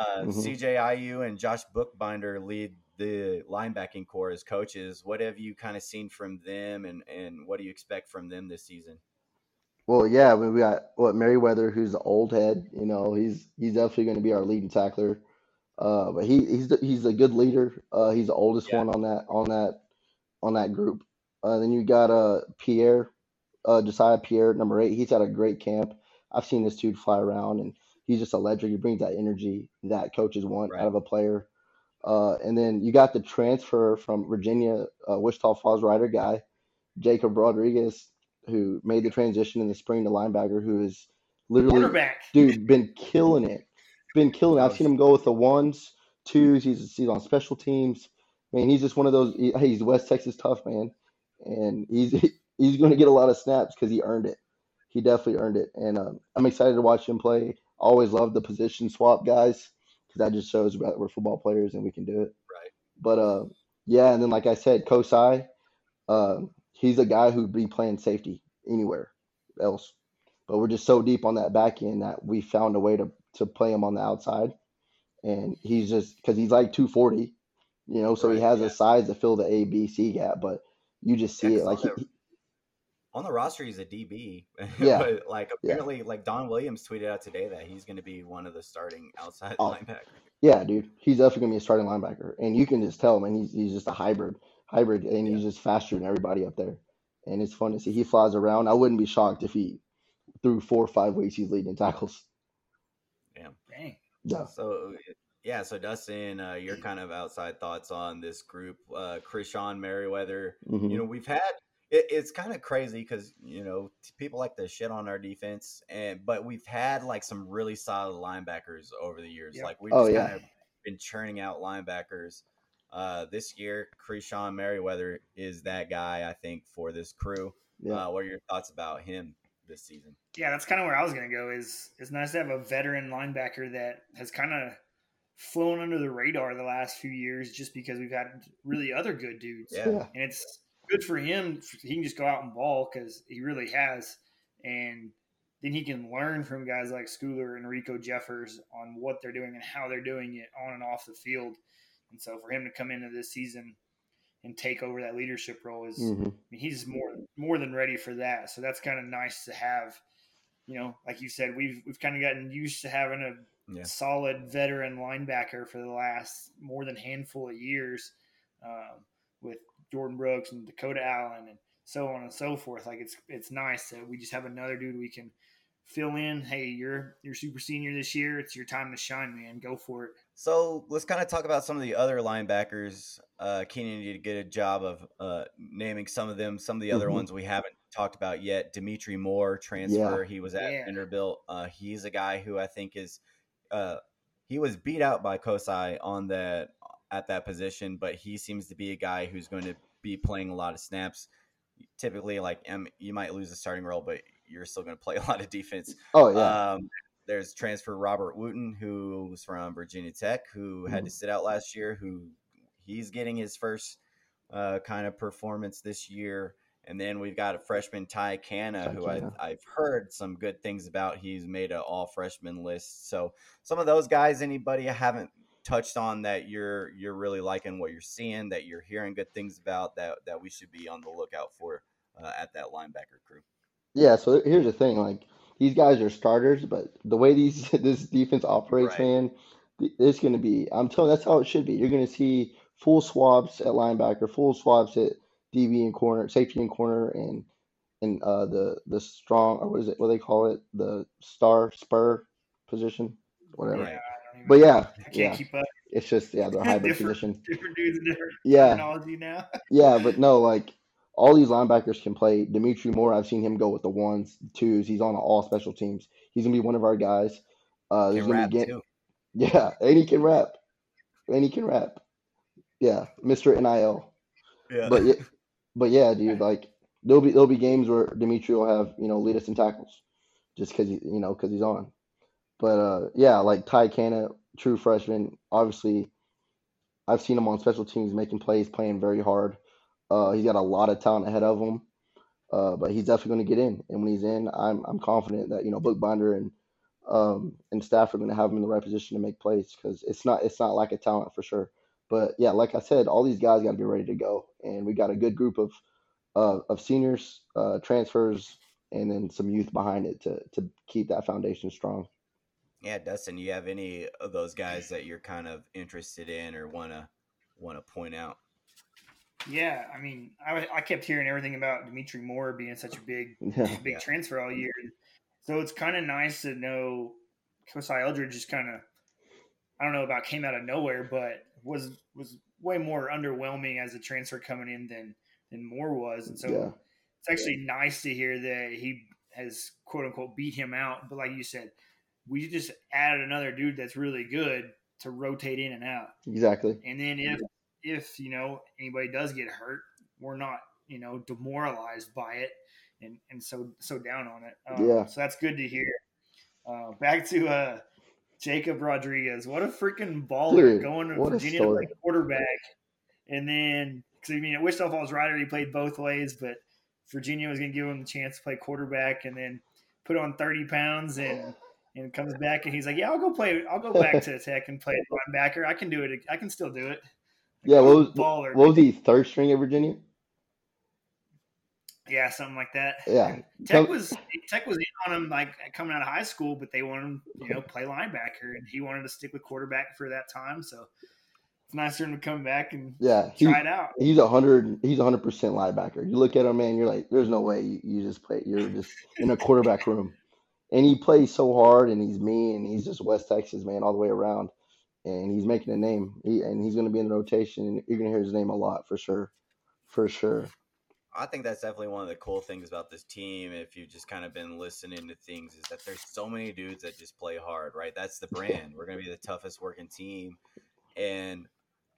uh, Mhm. CJIU and Josh Bookbinder lead the linebacking core as coaches. What have you kind of seen from them, and and what do you expect from them this season? Well, yeah, we got what Merriweather, who's the old head. You know, he's he's definitely going to be our leading tackler. Uh, but he he's the, he's a good leader. Uh, he's the oldest Yeah. one on that on that on that group. Uh, then you got uh Pierre, uh Josiah Pierre, number eight. He's had a great camp. I've seen this dude fly around, and he's just electric. He brings that energy that coaches want Right. out of a player. Uh, and then you got the transfer from Virginia, uh, Wichita Falls Rider guy, Jacob Rodriguez, who made the transition in the spring to linebacker, who is literally [laughs] dude been killing it been killing it. i've seen him go with the ones twos he's, he's on special teams man he's just one of those he- he's west texas tough man and he's [laughs] he's going to get a lot of snaps because he earned it he definitely earned it. And um, i'm excited to watch him play. Always love the position swap guys because that just shows that we're football players and we can do it. Right. but uh yeah and then like i said kosi uh, he's a guy who'd be playing safety anywhere else. But we're just so deep on that back end that we found a way to to play him on the outside, and he's just because he's like 240, you know, so he has yeah. a size to fill the A B C gap, but you just see it. Like he, On the roster, he's a DB. [laughs] Yeah. but like Yeah. apparently, like Don Williams tweeted out today that he's going to be one of the starting outside [laughs] Oh. linebackers. yeah, dude, he's definitely gonna be a starting linebacker, and you can just tell, man, he's he's just a hybrid, hybrid, and he's just faster than everybody up there, and it's fun to see. He flies around. I wouldn't be shocked if he through four or five weeks he's leading tackles. Damn. Dang. Yeah. So yeah, so Dustin, uh, your kind of outside thoughts on this group, uh, Krishon Merriweather. Mhm. You know, we've had it, it's kind of crazy because you know people like to shit on our defense, and but we've had like some really solid linebackers over the years. Yep. Like we've Oh, just yeah. kind of been churning out linebackers. Uh, this year, Krishon Merriweather is that guy. I think for this crew. Yeah. Uh, what are your thoughts about him this season? Yeah, that's kind of where I was going to go. Is it's nice to have a veteran linebacker that has kind of flown under the radar the last few years, just because we've had really other good dudes. Yeah. Yeah. and it's good for him. He can just go out and ball because he really has, and then he can learn from guys like Schooler and Riko Jeffers on what they're doing and how they're doing it on and off the field. And so for him to come into this season and take over that leadership role is, hmm I mean, he's more more than ready for that. So that's kind of nice to have. You know, like you said, we've we've kind of gotten used to having a Yeah. solid veteran linebacker for the last more than handful of years, um, with Jordan Brooks and Dakota Allen and so on and so forth. Like it's it's nice that we just have another dude we can fill in. Hey, you're you're super senior this year. It's your time to shine, man. Go for it. So let's kind of talk about some of the other linebackers. Uh, Keenan did a good job of uh, naming some of them. Some of the other Mhm. ones we haven't talked about yet. Dimitri Moore, transfer. He was at Yeah. Vanderbilt. Uh, he's a guy who I think is. Uh, he was beat out by Kosi on that at that position, but he seems to be a guy who's going to be playing a lot of snaps. Typically, like you might lose the starting role, but you're still going to play a lot of defense. Oh yeah. Um, there's transfer Robert Wooten, who was from Virginia Tech, who had Mm-hmm. to sit out last year. Who he's getting his first uh, kind of performance this year. And then we've got a freshman Ty Canna, Ty who I. I've heard some good things about. He's made an all freshman list. So some of those guys, anybody I haven't touched on that you're you're really liking what you're seeing, that you're hearing good things about, that that we should be on the lookout for uh, at that linebacker crew. Yeah, so here's the thing, like these guys are starters, but the way these [laughs] this defense operates, Right. man, it's going to be. I'm telling, that's how it should be. You're going to see full swaps at linebacker, full swaps at DB and corner, safety and corner, and and uh the the strong or what is it? What do they call it? The star spur position, whatever. Yeah, I don't even, But yeah, I can't yeah, keep up. it's just yeah, the [laughs] hybrid different, position. different dudes different Yeah, terminology now. [laughs] yeah, but no, like all these linebackers can play. Dimitri Moore, I've seen him go with the ones, twos. He's on all special teams. He's gonna be one of our guys. Uh, there's Can gonna rap be ga- too. yeah, and he can rap, and he can rap. Yeah, Mr. NIL. Yeah. But yeah, [laughs] but yeah, dude, like there'll be there'll be games where Dimitri will have you know lead us in tackles, just because he you know because he's on. But uh, yeah, like Ty Canna, true freshman. Obviously, I've seen him on special teams making plays, playing very hard. Uh, he's got a lot of talent ahead of him, uh, but he's definitely going to get in. And when he's in, I'm I'm confident that you know Bookbinder and um, and staff are going to have him in the right position to make plays because it's not it's not like a talent for sure. But yeah, like I said, all these guys got to be ready to go, and we got a good group of uh, of seniors, uh, transfers, and then some youth behind it to to keep that foundation strong. Yeah, Dustin, you have any of those guys that you're kind of interested in or wanna wanna point out? Yeah, I mean, I, I kept hearing everything about Dimitri Moore being such a big, [laughs] Yeah, big Yeah. transfer all year. So it's kind of nice to know Kosi Eldridge just kind of, I don't know about came out of nowhere, but was was way more underwhelming as a transfer coming in than than Moore was, and so Yeah. it's actually nice to hear that he has quote unquote beat him out. But like you said, we just added another dude that's really good to rotate in and out. exactly. And then if if you know anybody does get hurt, we're not you know demoralized by it and and so so down on it. Um, Yeah. So that's good to hear. Uh, back to uh, Jacob Rodriguez. What a freaking baller Dude, going to Virginia to play quarterback, and then because I mean at Wichita Falls Rider he played both ways, but Virginia was going to give him the chance to play quarterback, and then put on thirty pounds and. And comes back and he's like, "Yeah, I'll go play. I'll go back to Tech and play linebacker. I can do it. I can still do it." Yeah, what was baller. what was he third string at Virginia? Yeah, something like that. Yeah. Tech was Tech was on him like coming out of high school, but they wanted him, you know, play linebacker, and he wanted to stick with quarterback for that time. So it's nice for him to come back and Yeah, he, try it out. he's a hundred. He's a hundred percent linebacker. You look at him, man. You're like, there's no way you, you just play. You're just in a quarterback room, and he plays so hard, and he's mean, and he's just West Texas man all the way around, and he's making a name. He, and he's going to be in the rotation, and you're going to hear his name a lot for sure, for sure. I think that's definitely one of the cool things about this team. If you've just kind of been listening to things, is that there's so many dudes that just play hard, right? That's the brand. We're going to be the toughest working team. And,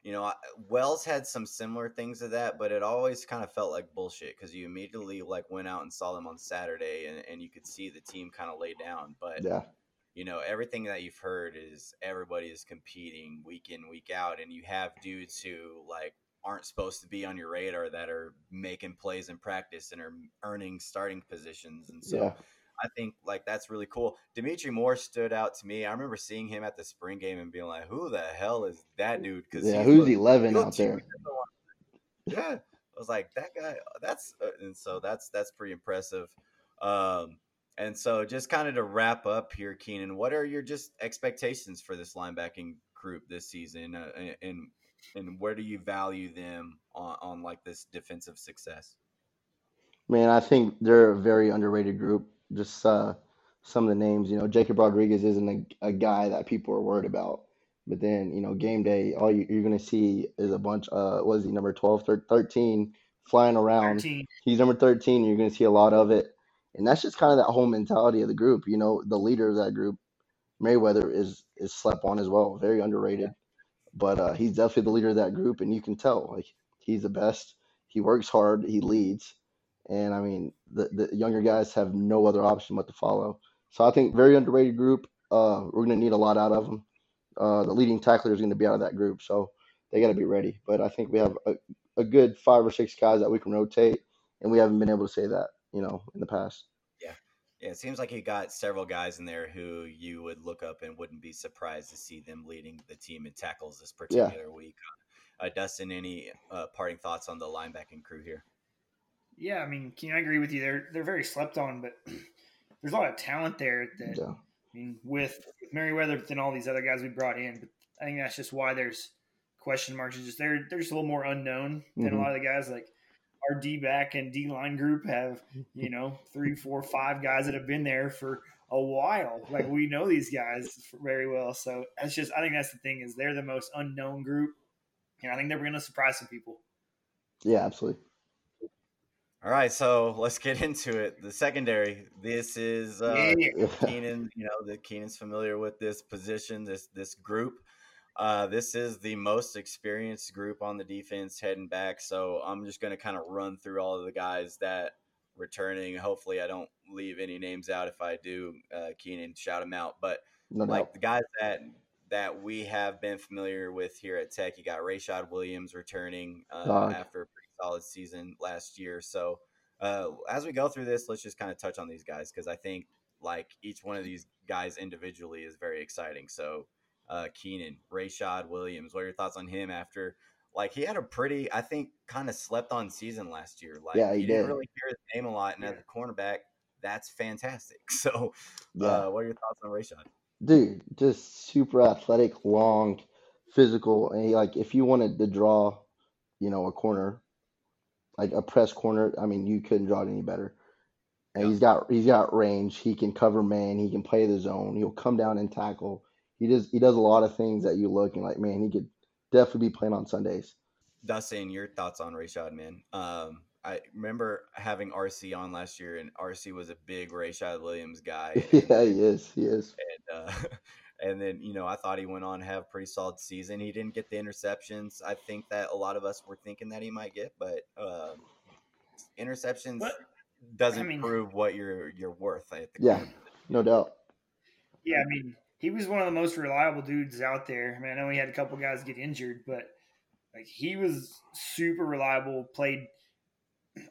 you know, Wells had some similar things to that, but it always kind of felt like bullshit because you immediately like went out and saw them on Saturday and, and you could see the team kind of lay down. But, Yeah. you know, everything that you've heard is everybody is competing week in, week out. And you have dudes who like, aren't supposed to be on your radar that are making plays in practice and are earning starting positions. And so Yeah. I think like that's really cool. Dimitri Moore stood out to me. I remember seeing him at the spring game and being like, "Who the hell is that dude?" Because Yeah. Who's 11 out there? Yeah, I was like, that guy. That's uh, and so that's that's pretty impressive. Um, and so just kind of to wrap up here, Keenan, what are your just expectations for this linebacking group this season, uh, and- and and where do you value them on, on like this defensive success? Man, I think they're a very underrated group. Just uh, some of the names, you know, Jacob Rodriguez isn't a, a guy that people are worried about. But then, you know, game day, all you, you're going to see is a bunch, uh, what is he, number 12, 13, flying around. 13. He's number 13. You're going to see a lot of it. And that's just kind of that whole mentality of the group. You know, the leader of that group, Mayweather, is is slept on as well. Very underrated. But uh, he's definitely the leader of that group. And you can tell, like, he's the best. He works hard. He leads. And I mean, the, the younger guys have no other option but to follow. So I think very underrated group. Uh, we're going to need a lot out of them. Uh, the leading tackler is going to be out of that group. So they got to be ready. But I think we have a, a good five or six guys that we can rotate. And we haven't been able to say that, you know, in the past. Yeah, yeah. it seems like you got several guys in there who you would look up and wouldn't be surprised to see them leading the team in tackles this Yeah. particular week. Uh, Dustin, any uh, parting thoughts on the linebacking crew here? Yeah, I mean, can I agree with you? They're they're very slept on, but [clears throat] there's a lot of talent there. That Yeah. I mean, with, with Merriweather, but then all these other guys we brought in. But I think that's just why there's question marks. It's just they're they're just a little more unknown than Mhm. a lot of the guys. Like our D back and D line group have you know three, four, five guys that have been there for a while. Like we know these guys very well. So that's just I think that's the thing is they're the most unknown group, and I think they're going to surprise some people. Yeah, absolutely. All right, so let's get into it. The secondary. This is uh, Yeah. [laughs] Keenan. You know, that Keenan's familiar with this position, this this group. Uh, this is the most experienced group on the defense heading back. So I'm just going to kind of run through all of the guys that returning. Hopefully, I don't leave any names out. If I do, uh, Keenan, shout them out. But No like doubt. the guys that that we have been familiar with here at Tech. You got Rayshad Williams returning uh, after solid season last year. So uh, as we go through this, let's just kind of touch on these guys because I think like each one of these guys individually is very exciting. So uh, Keenan, Rayshad Williams, what are your thoughts on him after? Like he had a pretty, I think, kind of slept on season last year. Like Yeah, he you didn't really hear his name a lot, and as Yeah. a cornerback, that's fantastic. [laughs] So, Yeah. uh, what are your thoughts on Rayshad? Dude, just super athletic, long, physical, and he, like if you wanted to draw, you know, a corner, like a press corner, I mean, you couldn't draw it any better. And Yeah. he's got he's got range. He can cover man. He can play the zone. He'll come down and tackle. He does he does a lot of things that you look and like, man, he could definitely be playing on Sundays. Dustin, your thoughts on Rayshad, man? Um, I remember having RC on last year, and RC was a big Rayshad Williams guy. [laughs] And, yeah, he is. He is. and, uh, [laughs] and then you know, I thought he went on to have a pretty solid season. He didn't get the interceptions. I think that a lot of us were thinking that he might get, but um, interceptions But, doesn't I mean- prove what you're you're worth. At the Yeah. corner. No doubt. Yeah, I mean, he was one of the most reliable dudes out there. I mean, I know he had a couple guys get injured, but like he was super reliable. Played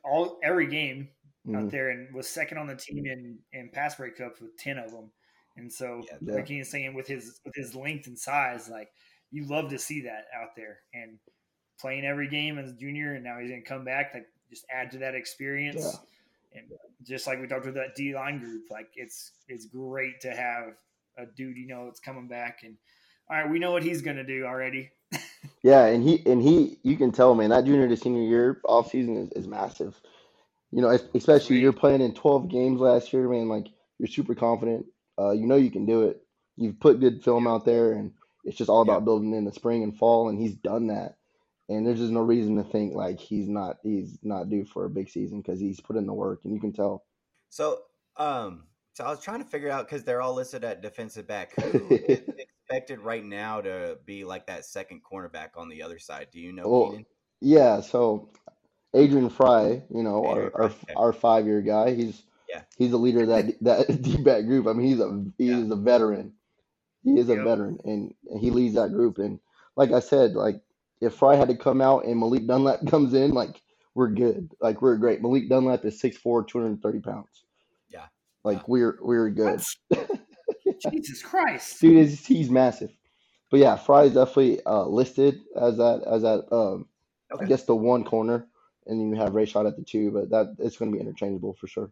all every game out Mhm. there and was second on the team in in pass breakups with ten of them. And so, Yeah. Yeah. like he's saying, with his with his length and size, like you love to see that out there and playing every game as a junior, and now he's gonna come back, like just add to that experience. And just like we talked with that D line group, like it's it's great to have a dude you know that's coming back. And all right, we know what he's gonna do already. [laughs] Yeah, and he and he, you can tell, man, that junior to senior year off season is, is massive. You know, especially Sweet. you're playing in 12 games last year, man. Like you're super confident. Uh, you know you can do it. You've put good film out there, and it's just all about building in the spring and fall. And he's done that. and there's just no reason to think like he's not he's not due for a big season because he's put in the work, and you can tell. So, um, so I was trying to figure out because they're all listed at defensive back. Who is [laughs] expected right now to be like that second cornerback on the other side? Do you know, Well, yeah, so Adrian Frye, you know, Adrian our our, Frye, our five year guy, he's Yeah. he's the leader of that [laughs] that [laughs] D back group. I mean, he's a he Yeah. is a veteran. He is a Yep. veteran, and he leads that group. And like I said, like if Frye had to come out and Malik Dunlap [laughs] comes in, like we're good. Like we're great. Malik Dunlap is 6'4", 230 pounds. Yeah. Like Yeah. we're we're good. Jesus Christ. Dude, is he's massive. But yeah, Frye is definitely uh, listed as that as that um I Okay. guess the one corner, and then you have Rayshad at the two, but that it's going to be interchangeable for sure.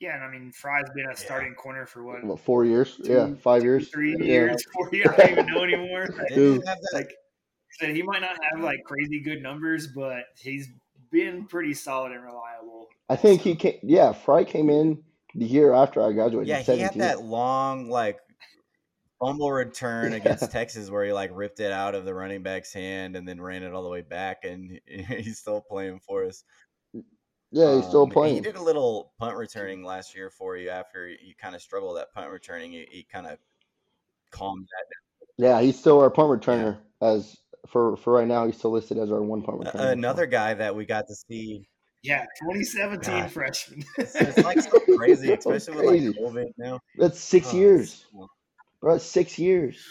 Yeah, and I mean Frye's been a starting corner for what What four years? yeah, Two- five years. three Yeah. years, [laughs] four years. I don't even know anymore. [laughs] Like, Dude. you have that? like said, he might not have like crazy good numbers, but he's been pretty solid and reliable. I think also. he came. Yeah, Frye came in the year after I graduated. Yeah, he had that long like fumble return against [laughs] Texas where he like ripped it out of the running back's hand and then ran it all the way back, and he's still playing for us. Yeah, he's still Um, He did a little punt returning last year for you after you kind of struggled that punt returning. He, he kind of calmed that down. Yeah, he's still our punt returner. As for for right now, he's still listed as our one punt returner. A- Another guy that we got to see. Yeah, 2017 God. freshman. [laughs] It's, it's like so [laughs] crazy, especially with Crazy. like COVID now. That's six Oh, years, it's- bro. That's six years.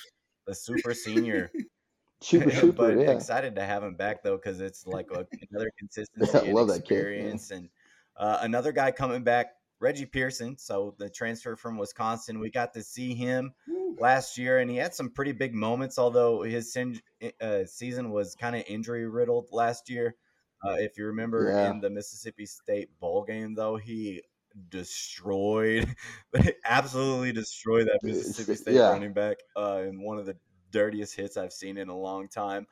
The super senior. [laughs] Super [laughs] super. but yeah. excited to have him back though because it's [laughs] like a, another [laughs] consistency I and love that kid, experience and uh, another guy coming back reggie pearson so the transfer from wisconsin we got to see him last year and he had some pretty big moments although his sin- uh, season was kind of injury riddled last year uh, if you remember Yeah. in the mississippi state bowl game though he destroyed absolutely destroyed that mississippi state yeah. running back uh, in one of the dirtiest hits I've seen in a long time.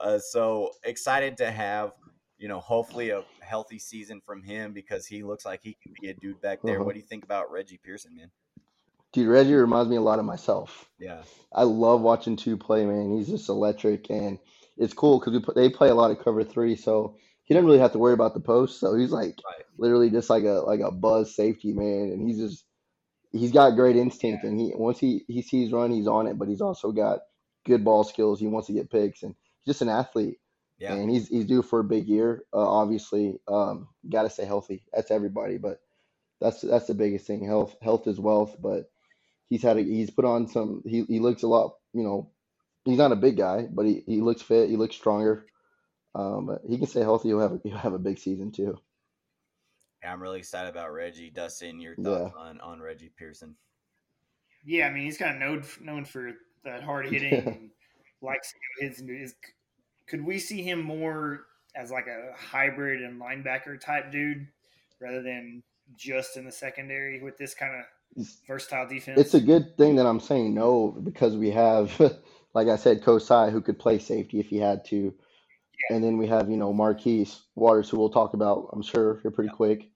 Uh, so excited to have, you know, hopefully a healthy season from him because he looks like he can be a dude back there. Uh-huh. What do you think about Reggie Pearson, man? Dude, Reggie reminds me a lot of myself. Yeah, I love watching two play, man. He's just electric, and it's cool because we put, they play a lot of cover three, so he doesn't really have to worry about the post. So he's like right. literally just like a like a buzz safety man, and he's just he's got great instinct, and he once he he sees run, he's on it, but he's also got good ball skills. He wants to get picks, and just an athlete, Yeah, and he's he's due for a big year. Uh, obviously, um, got to stay healthy. That's everybody, but that's that's the biggest thing. Health health is wealth, but he's had a, he's put on some. He he looks a lot. You know, he's not a big guy, but he, he looks fit. He looks stronger. Um, but he can stay healthy. He'll have a, he'll have a big season too. Yeah, I'm really excited about Reggie. Dustin, your Yeah. thoughts on on Reggie Pearson? Yeah, I mean he's kind of known known for that hard [laughs] hitting likes his, his. Could we see him more as like a hybrid and linebacker type dude rather than just in the secondary with this kind of versatile defense? It's a good thing that I'm saying no because we have, [laughs] like I said, Kosi who could play safety if he had to, and then we have you know Marquis Waters who we'll talk about. I'm sure here pretty quick,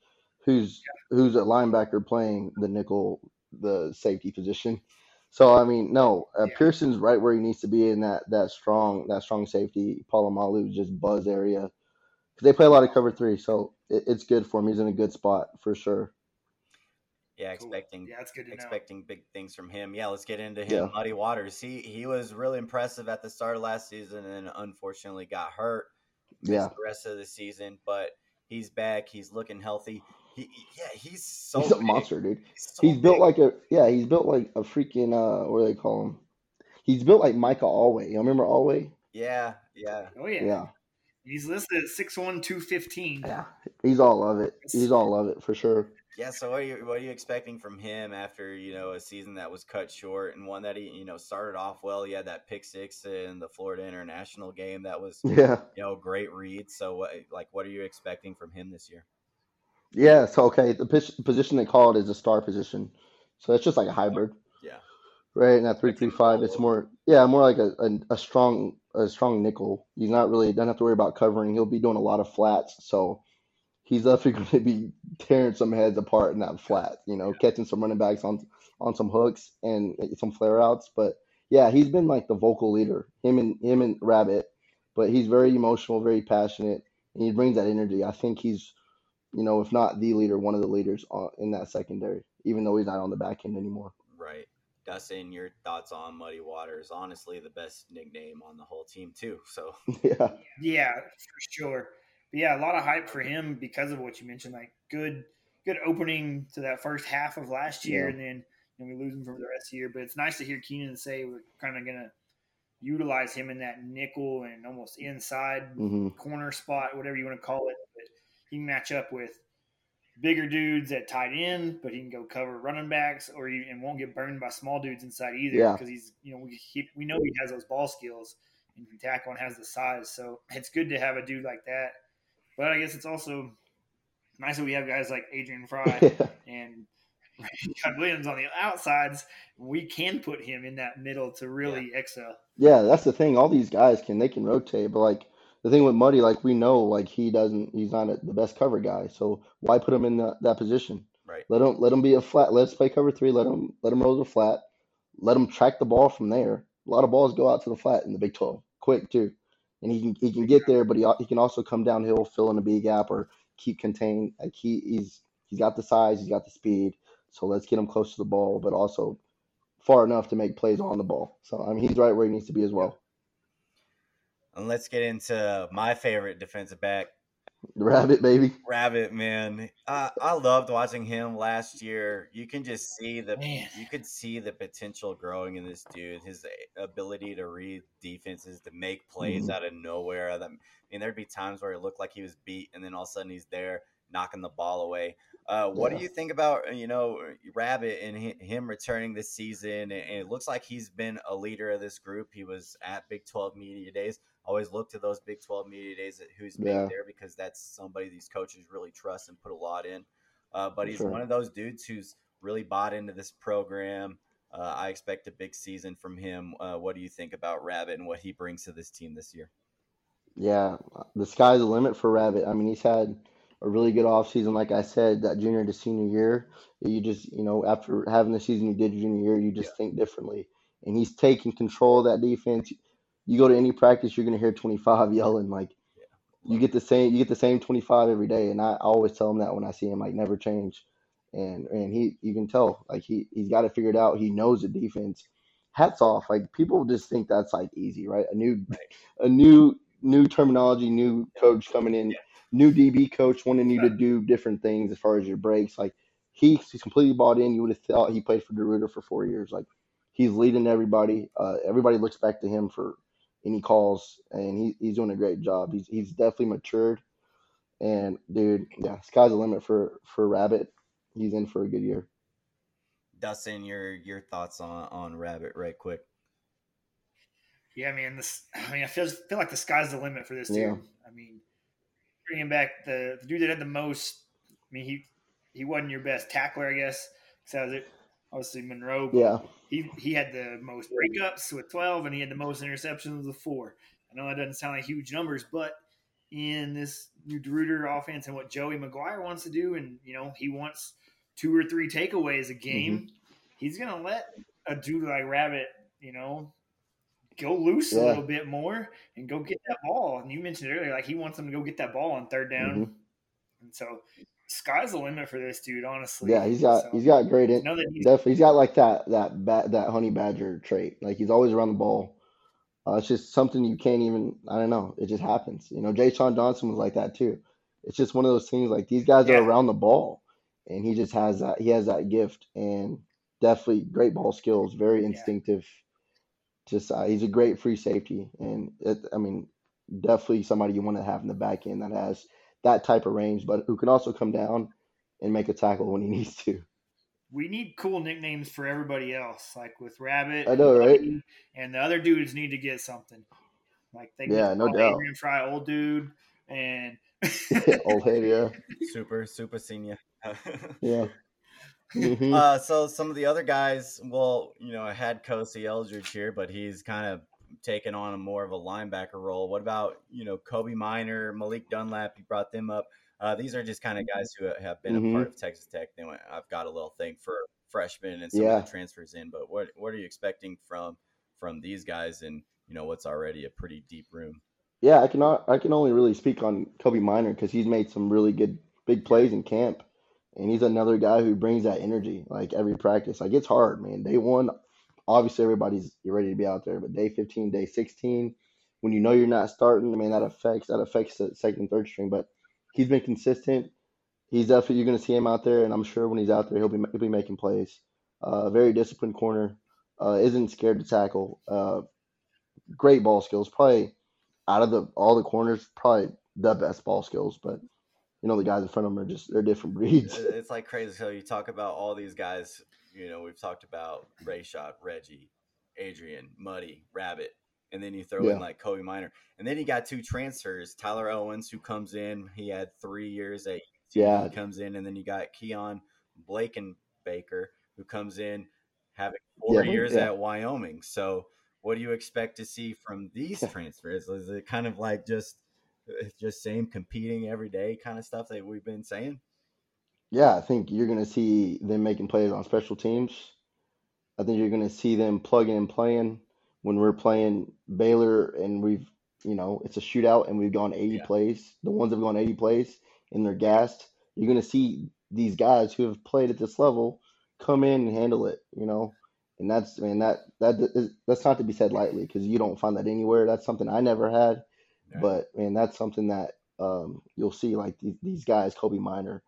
who's who's a linebacker playing the nickel, the safety position. So I mean, no, uh, Yeah. Pearson's right where he needs to be in that that strong that strong safety. Polamalu just buzz area because they play a lot of cover three, so it, it's good for him. He's in a good spot for sure. Yeah, Cool. expecting Yeah, that's good to know. expecting big things from him. Yeah, let's get into him. Yeah. Muddy Waters. He he was really impressive at the start of last season and unfortunately got hurt. Yeah. the rest of the season, but he's back. He's looking healthy. He, he- yeah, he's so he's a big. monster, dude. He's, so He's built big. like a yeah. He's built like a freaking uh, what do they call him? He's built like Micah Awe. You remember Alway? yeah, yeah. Oh yeah. Yeah, He's listed at 6'1", 215. yeah. He's all of it. He's all of it for sure. Yeah, so what are you what are you expecting from him after you know a season that was cut short and one that he you know started off well? He had that pick six in the Florida International game that was [laughs] Yeah, you know great read. So what like what are you expecting from him this year? Yeah. So okay, the pos- position they call it is a star position. So it's just like a hybrid, Yeah, right? And that three Like three five, it's more yeah, more like a, a a strong a strong nickel. He's not really doesn't have to worry about covering. He'll be doing a lot of flats. So he's definitely going to be tearing some heads apart in that flat. You know, catching some running backs on on some hooks and some flare outs. But yeah, he's been like the vocal leader. Him and him and Rabbit but he's very emotional, very passionate, and he brings that energy. I think he's, you know, if not the leader, one of the leaders in that secondary, even though he's not on the back end anymore. Right. Dustin, your thoughts on Muddy Waters? Honestly, the best nickname on the whole team too. So [laughs] [laughs] yeah, yeah, for sure. But yeah, a lot of hype for him because of what you mentioned. Like good, good opening to that first half of last year, Yeah. and then and we lose him for the rest of the year. But it's nice to hear Keenan say we're kind of gonna utilize him in that nickel and almost inside hmm corner spot, whatever you want to call it. But he can match up with bigger dudes at tight end, but he can go cover running backs, or he, and won't get burned by small dudes inside either. Yeah. because he's you know we he, we know he has those ball skills and can tackle and has the size. So it's good to have a dude like that. But I guess it's also nice that we have guys like Adrian Frye [laughs] and Todd Williams on the outsides. We can put him in that middle to really excel. Yeah, that's the thing. All these guys can they can rotate, but like the thing with Muddy, like we know, like he doesn't, he's not a, the best cover guy. So why put him in that that position? right. Let him let him be a flat. Let's play cover three. Let him let him roll the flat. Let him track the ball from there. A lot of balls go out to the flat in the Big Twelve, quick too, and he can he can get there, but he he can also come downhill, fill in a B gap, or keep contained. Like he he's he's got the size, he's got the speed. So let's get him close to the ball, but also far enough to make plays on the ball. So I mean, he's right where he needs to be as well. And let's get into my favorite defensive back, rabbit baby. Rabbit. Man, I, I loved watching him last year. You can just see the Man. you could see the potential growing in this dude. His ability to read defenses, to make plays Mhm. out of nowhere. That- I mean, there'd be times where it looked like he was beat, and then all of a sudden he's there knocking the ball away. Uh, what Yeah. do you think about uh, you know Rabbit and him returning this season? And it looks like he's been a leader of this group. He was at Big Twelve Media Days. Always look to those Big Twelve Media Days at who's been Yeah. there because that's somebody these coaches really trust and put a lot in. Uh, but he's sure. one of those dudes who's really bought into this program. Uh, I expect a big season from him. Uh, what do you think about Rabbit and what he brings to this team this year? Yeah, the sky's the limit for Rabbit. I mean, he's had a really good offseason, like I said, that junior to senior year. You just, you know, after having the season you did junior year, you just think differently. And he's taking control of that defense. You go to any practice, you're gonna hear 25 [laughs] yelling. Like you get the same, you get the same 25 every day. And I always tell him that when I see him, like never change. And and he, you can tell, like he he's got it figured out. He knows the defense. Hats off. Like people just think that's like easy, right? A new, a new new terminology, new coach coming in, new DB coach wanting you to do different things as far as your breaks. Like he, he's completely bought in. You would have thought he played for DeRuyter for four years. Like he's leading everybody. Uh, everybody looks back to him for any calls, and he, he's doing a great job. He's he's definitely matured. And dude, yeah, sky's the limit for for Rabbit. He's in for a good year. Dustin, your your thoughts on on Rabbit, right quick. Yeah, man. This, I mean, I feel feel like the sky's the limit for this dude. Yeah. I mean, bringing back the, the dude that had the most. I mean, he he wasn't your best tackler, I guess. So it obviously Monroe. Yeah, He he had the most breakups with twelve, and he had the most interceptions with four. I know that doesn't sound like huge numbers, but in this new DeRuyter offense and what Joey McGuire wants to do, and you know he wants two or three takeaways a game, he's gonna let a dude like Rabbit, you know, go loose a little bit more and go get that ball. And you mentioned earlier, like he wants him to go get that ball on third down, Mhm. and so sky's the limit for this dude, honestly. yeah. He's got So, he's got great. In, that he's Definitely, he's got like that that bat that honey badger trait. Like he's always around the ball. Uh, it's just something you can't even. I don't know. It just happens. You know, Jah'Shawn Johnson was like that too. It's just one of those things. Like these guys Yeah. are around the ball, and he just has that. He has that gift, and definitely great ball skills. Very instinctive. Just uh, he's a great free safety, and it, I mean, definitely somebody you want to have in the back end that has that type of range, but who can also come down and make a tackle when he [laughs] needs to. we need cool nicknames for everybody else, like with Rabbit. I know, right? And the other dudes need to get something. Like they Yeah, can no call doubt. Adrian Frye, old dude, and [laughs] Old head, yeah, Super, super senior. [laughs] yeah. Mhm. Uh, so some of the other guys, well, you know, I had Kosi Eldridge here, but he's kind of taken on a more of a linebacker role. What about you know Kobee Minor, Malik Dunlap? You brought them up. Uh, these are just kind of guys who have been Mhm. a part of Texas Tech. They went, I've got a little thing for freshmen and some Yeah. of the transfers in. But what what are you expecting from from these guys? And you know what's already a pretty deep room. Yeah, I cannot. I can only really speak on Kobee Minor because he's made some really good big plays in camp, and he's another guy who brings that energy like every practice. Like it's hard, man. Day one, obviously everybody's ready to be out there, but day 15, day 16, when you know you're not starting, I mean that affects that affects the second third string. But he's been consistent. He's definitely you're going to see him out there, and I'm sure when he's out there, he'll be he'll be making plays. Uh, very disciplined corner. Uh, isn't scared to tackle. Uh, great ball skills. Probably out of the all the corners, probably the best ball skills. But you know the guys in front of him are just they're different breeds. It's like crazy. So you talk about all these guys. You know, we've talked about Rayshad, Reggie, Adrian, Muddy, Rabbit, and then you throw Yeah. in like Kobee Minor, and then you got two transfers: Tyler Owens, who comes in. He had three years at UT, Yeah. he comes in, and then you got Keon Blaken Baker, who comes in having four Yeah, years yeah. at Wyoming. So, what do you expect to see from these transfers? Is it kind of like just eh, just same competing every day kind of stuff that we've been saying? Yeah, I think you're going to see them making plays on special teams. I think you're going to see them plugging and playing when we're playing Baylor and we've, you know, it's a shootout and we've gone 80 Yeah. plays. The ones that have gone 80 plays and they're gassed. You're going to see these guys who have played at this level come in and handle it, you know. And that's, I mean, that that is, that's not to be said lightly because you don't find that anywhere. That's something I never had. Right. But man, that's something that um, you'll see like these, these guys, Kobee Minor,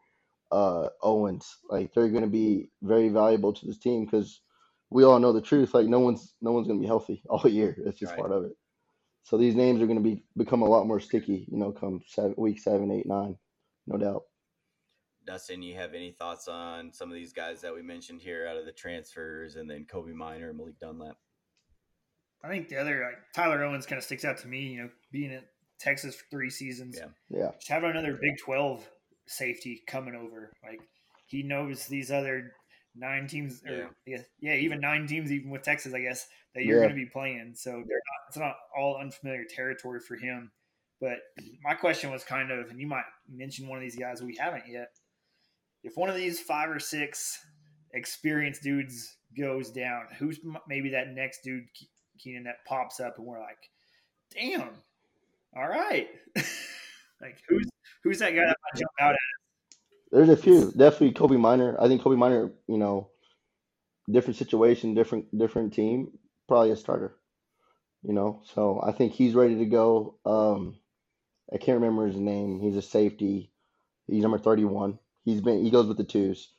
uh, Owens, like they're going to be very valuable to this team because we all know the truth. Like no one's no one's going to be healthy [laughs] all year. That's just Right. part of it. So these names are going to be become a lot more sticky. You know, come seven, week seven, eight, nine, no doubt. Dustin, you have any thoughts on some of these guys that we mentioned here out of the transfers, and then Kobee Minor, and Malik Dunlap? I think the other like Tyler Owens kind of sticks out to me. You know, being at Texas for three seasons, Yeah. Yeah, just having another Big Twelve safety coming over. Like he knows these other nine teams, or yeah, yeah, even nine teams, even with Texas, I guess that you're Yeah. going to be playing. So they're not, it's not all unfamiliar territory for him. But my question was kind of, and you might mention one of these guys we haven't yet. If one of these five or six experienced dudes goes down, who's maybe that next dude, Keenan, that pops up, and we're like, damn, all right, [laughs] like who's who's that guy that might jump out at? there's a few. Definitely Kobee Minor. I think Kobee Minor. You know, different situation, different different team. Probably a starter. You know, so I think he's ready to go. Um, I can't remember his name. He's a safety. He's number 31. He's been he goes with the twos.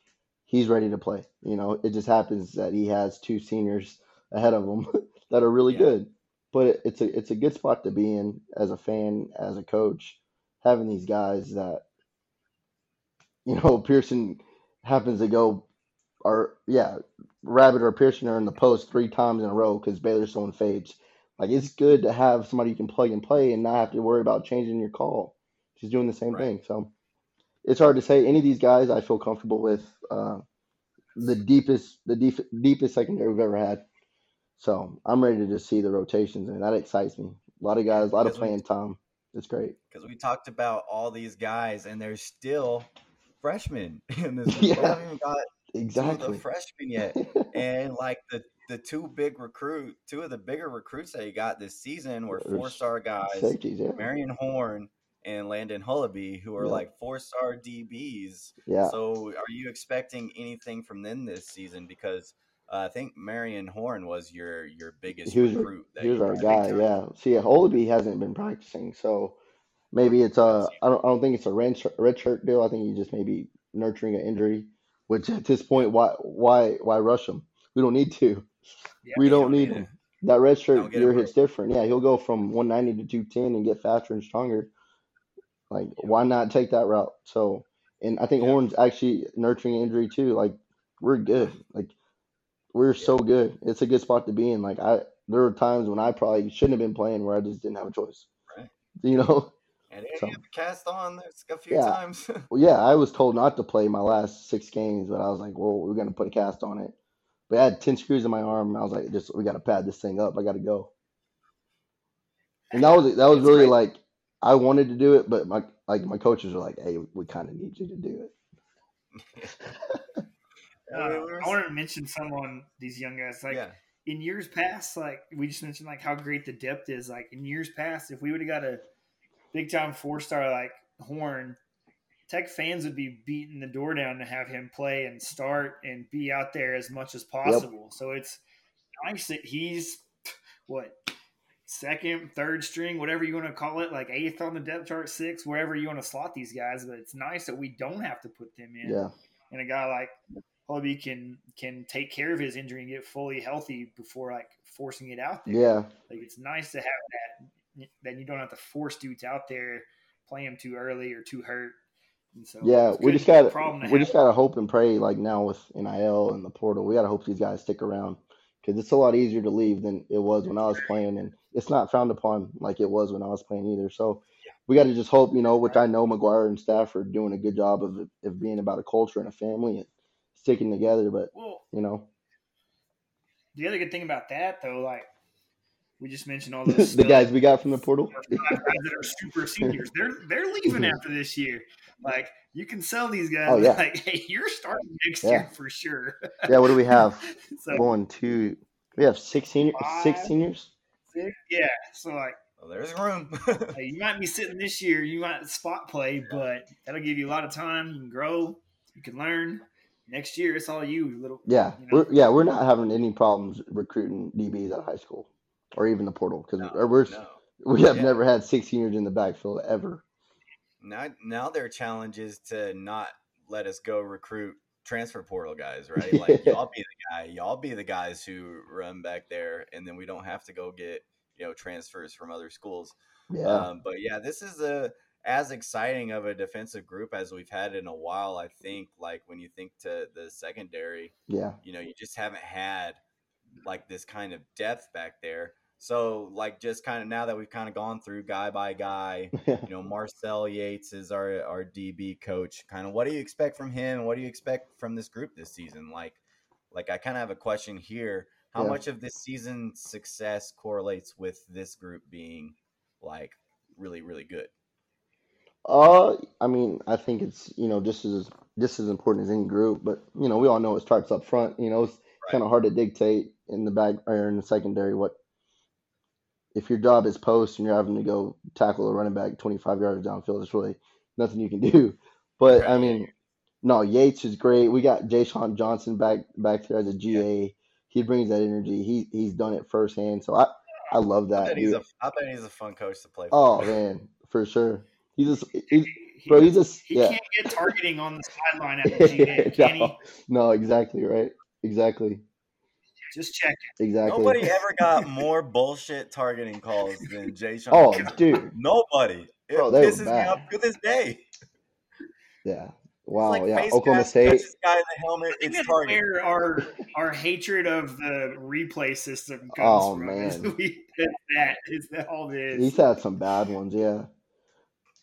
He's ready to play. You know, it just happens that he has two seniors ahead of him [laughs] that are really Yeah. good. But it, it's a it's a good spot to be in as a fan, as a coach, having these guys that you know [laughs] Pearson happens to go or yeah, Rabbit or Pearson are in the post three times in a row because Baylor's throwing fades. Like it's good to have somebody you can plug and play and not have to worry about changing your call. She's doing the same Right. thing. So it's hard to say. Any of these guys, I feel comfortable with. Uh, the deepest, the deep, deepest secondary we've ever had. So I'm ready to just see the rotations, and that excites me. A lot of guys, a lot of playing time. It's great. Because we talked about all these guys, and they're still freshmen [laughs] in this. [laughs] Yeah. We haven't even got Exactly. the freshmen yet. [laughs] and like the the two big recruit, two of the bigger recruits that he got this season were four star guys, Safeties, yeah, Marion Horn and Landon Hullaby, who are Yep. like four star DBs. yeah. So, are you expecting anything from them this season? Because uh, I think Marion Horn was your your biggest He was- recruit. He was our guy. Yeah. See, Hullaby hasn't been practicing, so maybe it's a. I don't. I don't think it's a red shirt, red shirt deal. I think he just maybe nurturing an injury. Which at this point, why why why rush him? We don't need to. Yeah, we don't don't need him. That red shirt year hits different. Yeah, he'll go from 190 to 210 and get faster and stronger. Like, why not take that route? So, and I think Yeah. Horn's actually nurturing injury too. Like, we're good. Like, we're so good. It's a good spot to be in. Like, I there were times when I probably shouldn't have been playing where I just didn't have a choice. Right. You know. And So- cast on this a few Yeah. times. [laughs] Well, yeah, I was told not to play my last six games, but I was like, well, we're gonna put a cast on it. But I had ten screws in my arm, and I was like, just we gotta pad this thing up. I gotta go. And that was that was It's really great. like I wanted to do it, but my like my coaches were like, hey, we kind of need you to do it. [laughs] Uh, I mean, we were- I wanted to mention some on these young guys. Like yeah, in years past, like we just mentioned, like how great the depth is. Like in years past, if we would have got a big time four star like Horn, Tech fans would be beating the door down to have him play and start and be out there as much as possible. Yep. So it's nice that he's what second, third string, whatever you want to call it, like eighth on the depth chart, six, wherever you want to slot these guys. But it's nice that we don't have to put them in. Yeah. And a guy like Hobie can can take care of his injury and get fully healthy before like forcing it out there. Yeah. Like it's nice to have that that you don't have to force dudes out there, play them too early or too hurt. And So yeah, we just got we just gotta hope and pray. Like now with NIL and the portal, we gotta hope these guys stick around because it's a lot easier to leave than it was when I was playing, and it's not frowned upon like it was when I was playing either. So we got to just hope, you know, which I know McGuire and staff are doing a good job of of being about a culture and a family and sticking together. But well, you know, the other good thing about that though, like we just mentioned all [laughs] those the guys we got from the portal guys that are super [laughs] seniors. They're they're leaving [laughs] after this year. Like you can sell these guys. Oh, yeah. Like, hey, you're starting next yeah. year for sure. yeah. What do we have? so, One, two. We have six senior, five, six seniors. Six, yeah. So like. Well, there's room. hey, you might be sitting this year. You might spot play, but that'll give you a lot of time. You can grow. You can learn. Next year, it's all you, little. Yeah, you know? we're, yeah, we're not having any problems recruiting DBs at high school or even the portal because no, we're no. we have yeah. never had six seniors in the backfield ever. Now, now their challenge is to not let us go recruit transfer portal guys, right? Like [laughs] y'all be the guy, y'all be the guys who run back there, and then we don't have to go get you know transfers from other schools. Yeah. Um, but yeah, this is a as exciting of a defensive group as we've had in a while. I think like when you think to the secondary, yeah, you know, you just haven't had like this kind of depth back there. So, like, just kind of now that we've kind of gone through guy by guy, [laughs] you know, Marcel Yates is our our DB coach. Kind of, what do you expect from him? What do you expect from this group this season? Like, like I kind of have a question here. How yeah. much of this season's success correlates with this group being like really, really good? Uh, I mean, I think it's you know just as just as important as any group, but you know we all know it starts up front. You know, it's right. kind of hard to dictate in the back or in the secondary what if your job is post and you're having to go tackle a running back 25 yards downfield, there's really nothing you can do. But right. I mean, no, Yates is great. We got Jay Johnson back back there as a GA. Yeah. He brings that energy. He he's done it firsthand. So I I love that. I bet he's, a, I bet he's a fun coach to play. For. Oh man, for sure. He's a he's, he, bro. He's a he yeah. can't get targeting on the sideline at [laughs] the GA, can no, he? No, exactly right. Exactly. Just check it. Exactly. Nobody ever got more bullshit targeting calls than Jah'Shawn. Oh, dude. [laughs] Nobody. It Bro, pisses me off to this day. Yeah. Wow. Like yeah. Oklahoma State. This guy in the helmet. It's target. Where our our hatred of the replay system comes oh, from. Man. Is [laughs] we, that is that all it is. He's had some bad ones. Yeah.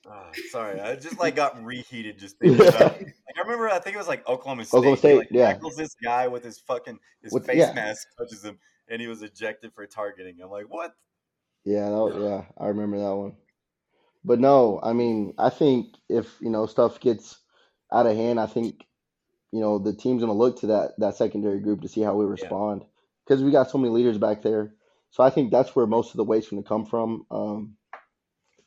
Oh, sorry, I just like [laughs] got reheated just thinking about. [laughs] Like, I remember, I think it was like Oklahoma State. Oklahoma State, like, yeah. Tackles this guy with his fucking his with, face yeah. mask touches him, and he was ejected for targeting. I'm like, what? Yeah, that was, yeah, I remember that one. But no, I mean, I think if you know stuff gets out of hand, I think you know the team's gonna look to that that secondary group to see how we respond because yeah. we got so many leaders back there. So I think that's where most of the weight's going to come from. Um,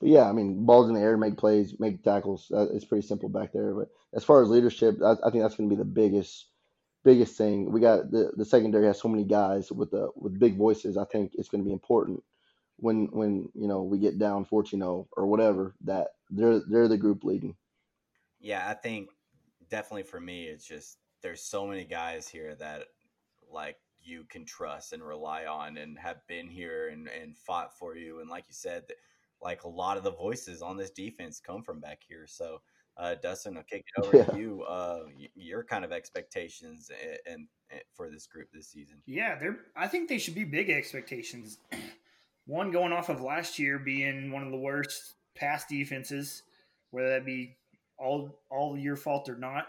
but yeah, I mean, balls in the air, make plays, make tackles. Uh, it's pretty simple back there. But as far as leadership, I, I think that's going to be the biggest, biggest thing. We got the, the secondary has so many guys with the with big voices. I think it's going to be important when when you know we get down 14-0 or whatever that they're they're the group leading. Yeah, I think definitely for me, it's just there's so many guys here that like you can trust and rely on and have been here and, and fought for you. And like you said, like a lot of the voices on this defense come from back here. So, uh, Dustin, I'll kick it [laughs] over yeah. to you. Uh, your kind of expectations and, and, and, for this group this season. Yeah, they're. I think they should be big expectations. [clears throat] One going off of last year being one of the worst pass defenses, whether that be all all your fault or not.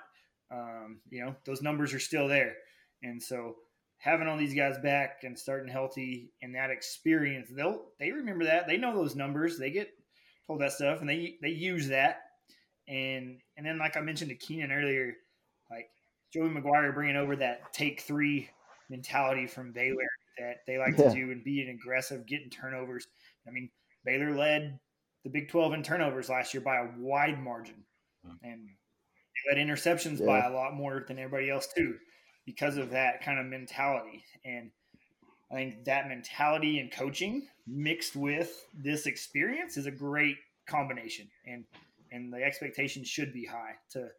Um, you know, those numbers are still there, and so having all these guys back and starting healthy and that experience, they'll they remember that. They know those numbers. They get told that stuff and they they use that. And and then like I mentioned to Keenan earlier, like Joey McGuire bringing over that take three mentality from Baylor that they like Yeah. to do and being aggressive, getting turnovers. I mean, Baylor led the Big 12 in turnovers last year by a wide margin. Hmm. And they led interceptions by a lot more than everybody else, too, because of that kind of mentality. And I think that mentality and coaching mixed with this experience is a great combination. And and the expectation should be high to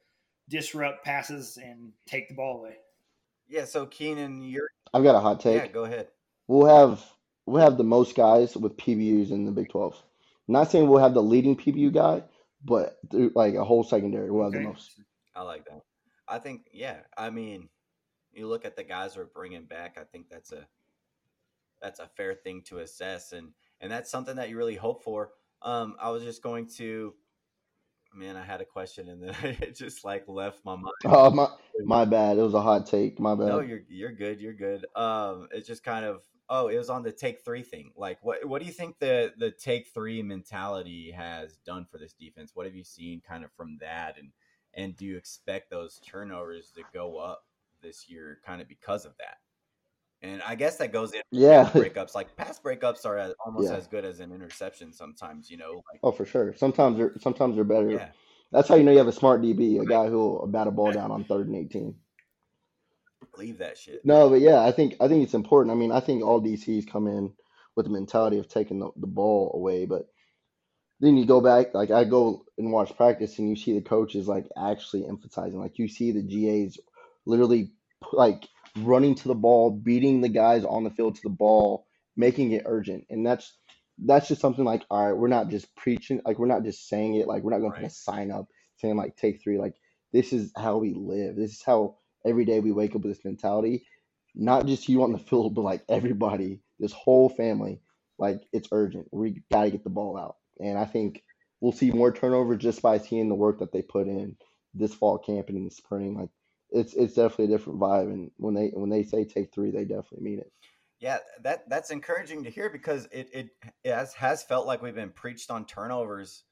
disrupt passes and take the ball away. Yeah, so Keenan, you're I've got a hot take. yeah, go ahead. We'll have we'll have the most guys with PBUs in the Big 12. Not saying we'll have the leading PBU guy, but through, like a whole secondary, we'll have the most. I like that. I think, yeah. I mean, you look at the guys we're bringing back. I think that's a that's a fair thing to assess, and and that's something that you really hope for. Um, I was just going to, man, I had a question and then [laughs] it just like left my mind. Oh my my bad. It was a hot take. My bad. No, you're you're good. You're good. Um, it's just kind of oh, it was on the take three thing. Like, what what do you think the the take three mentality has done for this defense? What have you seen kind of from that, and and do you expect those turnovers to go up this year, kind of because of that? And I guess that goes in yeah. breakups. Like past breakups are as, almost Yeah. as good as an interception sometimes. You know, like Oh, for sure. Sometimes they're sometimes they're better. yeah, That's how you know you have a smart DB, a guy who will bat a ball down on third and eighteen. leave that shit. No, but yeah, I think I think it's important. I mean, I think all DCs come in with the mentality of taking the, the ball away, but then you go back, like I go and watch practice, and you see the coaches like actually emphasizing, like you see the GAs literally like running to the ball, beating the guys on the field to the ball, making it urgent, and that's that's just something like all right, we're not just preaching, like we're not just saying it, like we're not going to put Right. a sign up saying like take three, like this is how we live, this is how every day we wake up with this mentality not just you on the [laughs] field, but like everybody, this whole family, like it's urgent. We got to get the ball out. And I think we'll see more turnovers just by seeing the work that they put in this fall camp and in the spring. Like it's it's definitely a different vibe. And when they when they say take three, they definitely mean it. Yeah, that that's encouraging to hear because it it, has, has felt like we've been preached on turnovers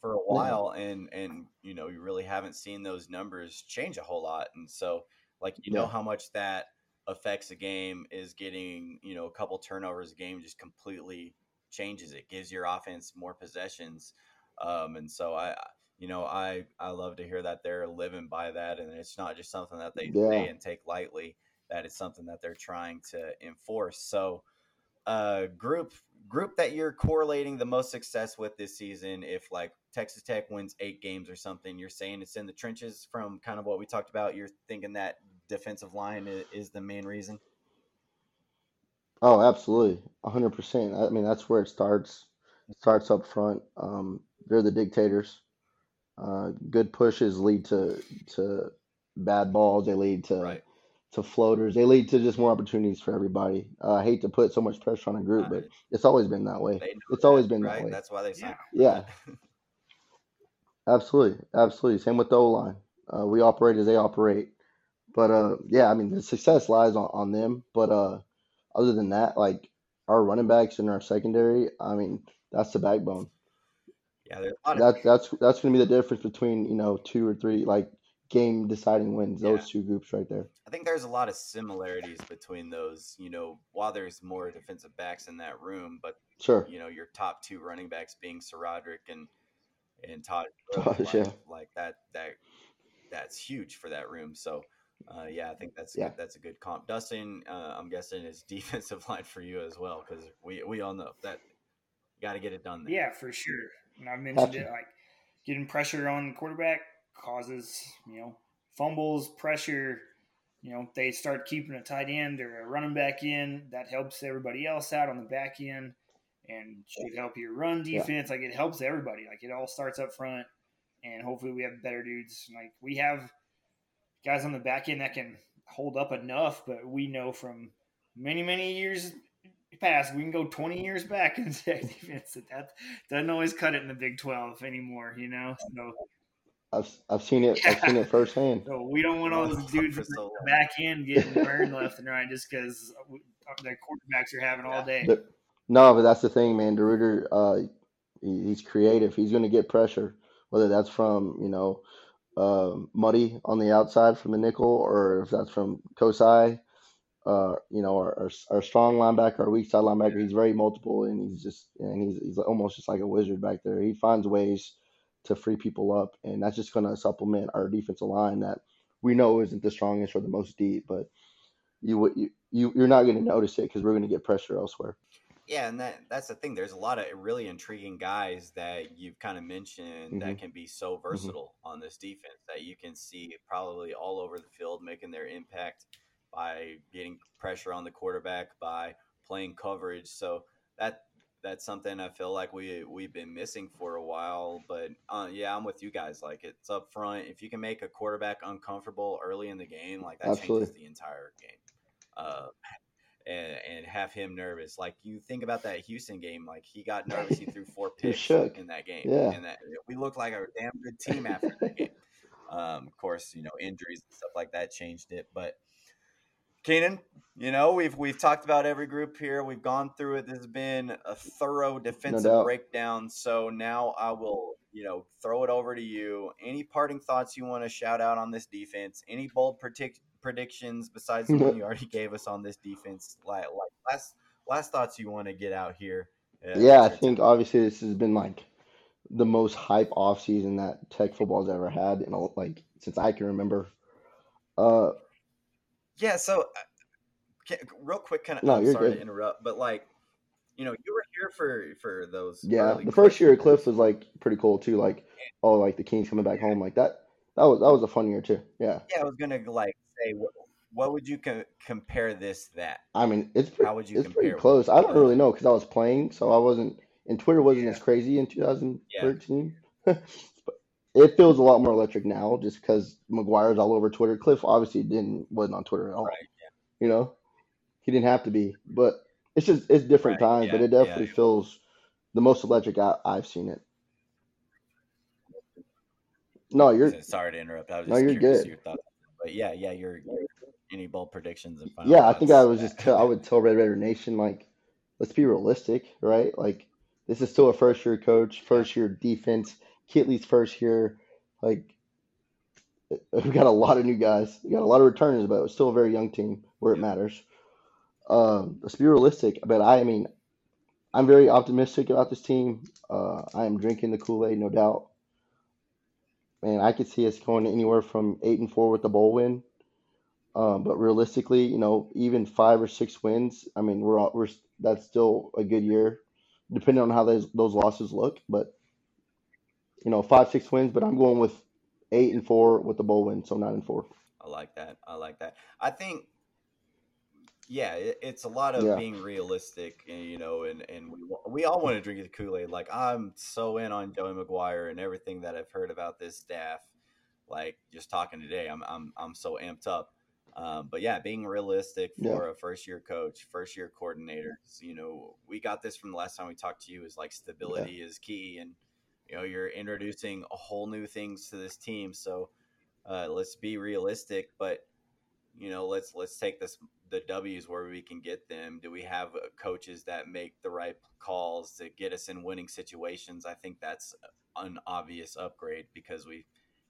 for a Yeah. while, and and you know you really haven't seen those numbers change a whole lot, and so like you know how much that affects a game is getting you know a couple turnovers a game just completely changes it, gives your offense more possessions, um, and so I you know I I love to hear that they're living by that, and it's not just something that they Yeah. say and take lightly that it's something that they're trying to enforce. So, uh, group group that you're correlating the most success with this season, if like Texas Tech wins eight games or something, you're saying it's in the trenches from kind of what we talked about. You're thinking that defensive line is, the main reason. Oh, absolutely, hundred percent. I mean, that's where it starts. It starts up front. Um, they're the dictators. Uh, good pushes lead to to bad balls. They lead to Right. to floaters. They lead to just more opportunities for everybody. Uh, I hate to put so much pressure on a group, but it's always been that way. It's that, always been that way. That's why they signed. Yeah. Yeah, [laughs] absolutely, absolutely. Same with the O line. Uh, we operate as they operate. But uh, yeah, I mean the success lies on, on them. But uh, other than that, like our running backs and our secondary, I mean that's the backbone. Yeah, there's a lot of that's that's going to be the difference between you know two or three like game deciding wins. Yeah. Those two groups right there. I think there's a lot of similarities between those. You know, while there's more defensive backs in that room, but Sure. you know, your top two running backs being SaRodorick and and Todd. [laughs] Todd, like, yeah. like that that that's huge for that room. So uh, yeah, I think that's Yeah. good. That's a good comp. Dustin, uh, I'm guessing is [laughs] defensive line for you as well because we we all know that got to get it done. There. Yeah, for sure. And I mentioned Gotcha. it like getting pressure on the quarterback causes, you know, fumbles, pressure. You know, they start keeping a tight end or a running back in. That helps everybody else out on the back end and should help your run Yeah. defense. Like it helps everybody. Like it all starts up front and hopefully we have better dudes. Like we have guys on the back end that can hold up enough, but we know from many, many years past, we can go 20 years back and [laughs] say defense that that doesn't always cut it in the Big 12 anymore, you know? So, I've I've seen it. I've seen it firsthand. so we don't want all those dudes For in so the back end getting burned left and right just because their quarterbacks are having all day. But- no, but that's the thing, man. DeRuyter, uh, he, he's creative. He's going to get pressure, whether that's from you know, um Muddy on the outside from the nickel, or if that's from Kosi. Uh, you know, our, our, our strong linebacker, our weak side linebacker. He's very multiple, and he's just and he's he's almost just like a wizard back there. He finds ways to free people up, and that's just going to supplement our defensive line that we know isn't the strongest or the most deep, but you you, you you're not going to notice it because we're going to get pressure elsewhere. Yeah, and that that's the thing. There's a lot of really intriguing guys that you've kind of mentioned Mhm. that can be so versatile on this defense that you can see probably all over the field making their impact by getting pressure on the quarterback by playing coverage. So that that's something I feel like we we've been missing for a while. But uh, yeah, I'm with you guys. Like it's up front. If you can make a quarterback uncomfortable early in the game, like that Absolutely. changes the entire game. Uh, and, and have him nervous. Like you think about that Houston game, like he got nervous. He threw four [laughs] picks shook. in that game, Yeah. and that we looked like a damn good team after that game. [laughs] Um, of course, you know injuries and stuff like that changed it, but Keenan, you know we've we've talked about every group here. We've gone through it. This has been a thorough defensive doubt. breakdown. So now I will, you know, throw it over to you. Any parting thoughts you want to shout out on this defense? Any bold predict- predictions besides the one you [laughs] already gave us on this defense? Like, like last last thoughts you want to get out here? uh, Yeah, I think turn. obviously this has been like the most hype off season that Tech football's ever had in a, like since I can remember. Uh, Yeah, so uh, real quick, kind of. No, I'm you're sorry good. to interrupt, but like, you know, you were here for for those. yeah, the first year at Cliff was like pretty cool too. Like, oh, like the Kings coming back home like that. That was that was a fun year too. Yeah, Yeah, I was gonna like say, what, what would you co- compare this that? I mean it's pretty, How would you it's pretty close. I don't really know because I was playing, so I wasn't. And Twitter wasn't Yeah. as crazy in 2013. But it feels a lot more electric now, just because McGuire's all over Twitter. Cliff obviously didn't wasn't on Twitter at all. Right. You know, he didn't have to be, but it's just it's different Right, times. But it definitely yeah. feels the most electric I, I've seen it. No, you're Sorry to interrupt. I was No, just you're curious good. your thoughts. But yeah, yeah, your your- any bold predictions and final yeah. I think I was just tell, I would tell Red Raider Nation like, let's be realistic, right? Like this is still a first year coach, first year defense, Kittley's first year. Like [laughs] we got a lot of new guys, we got a lot of returners, but it's still a very young team where it matters. Um, let's be realistic. But I mean, I'm very optimistic about this team. Uh, I am drinking the Kool Aid, no doubt. And I could see us going anywhere from eight and four with the bowl win. Um, but realistically, you know, even five or six wins, I mean, we're all, we're that's still a good year, depending on how those those losses look. But you know, five six wins. But I'm going with eight and four with the bowl win, so nine and four. I like that. I like that. I think, yeah, it, it's a lot of Yeah. being realistic, and, you know, and and we we all want to drink the Kool Aid. Like I'm so in on Joey McGuire and everything that I've heard about this staff. Like just talking today, I'm I'm I'm so amped up. Um, but yeah, being realistic Yeah. for a first year coach, first year coordinator, you know, we got this from the last time we talked to you. Is like stability is key, and you know, you're introducing a whole new things to this team. So uh, let's be realistic, but you know, let's let's take this the W's where we can get them. Do we have uh, coaches that make the right calls to get us in winning situations? I think that's an obvious upgrade because we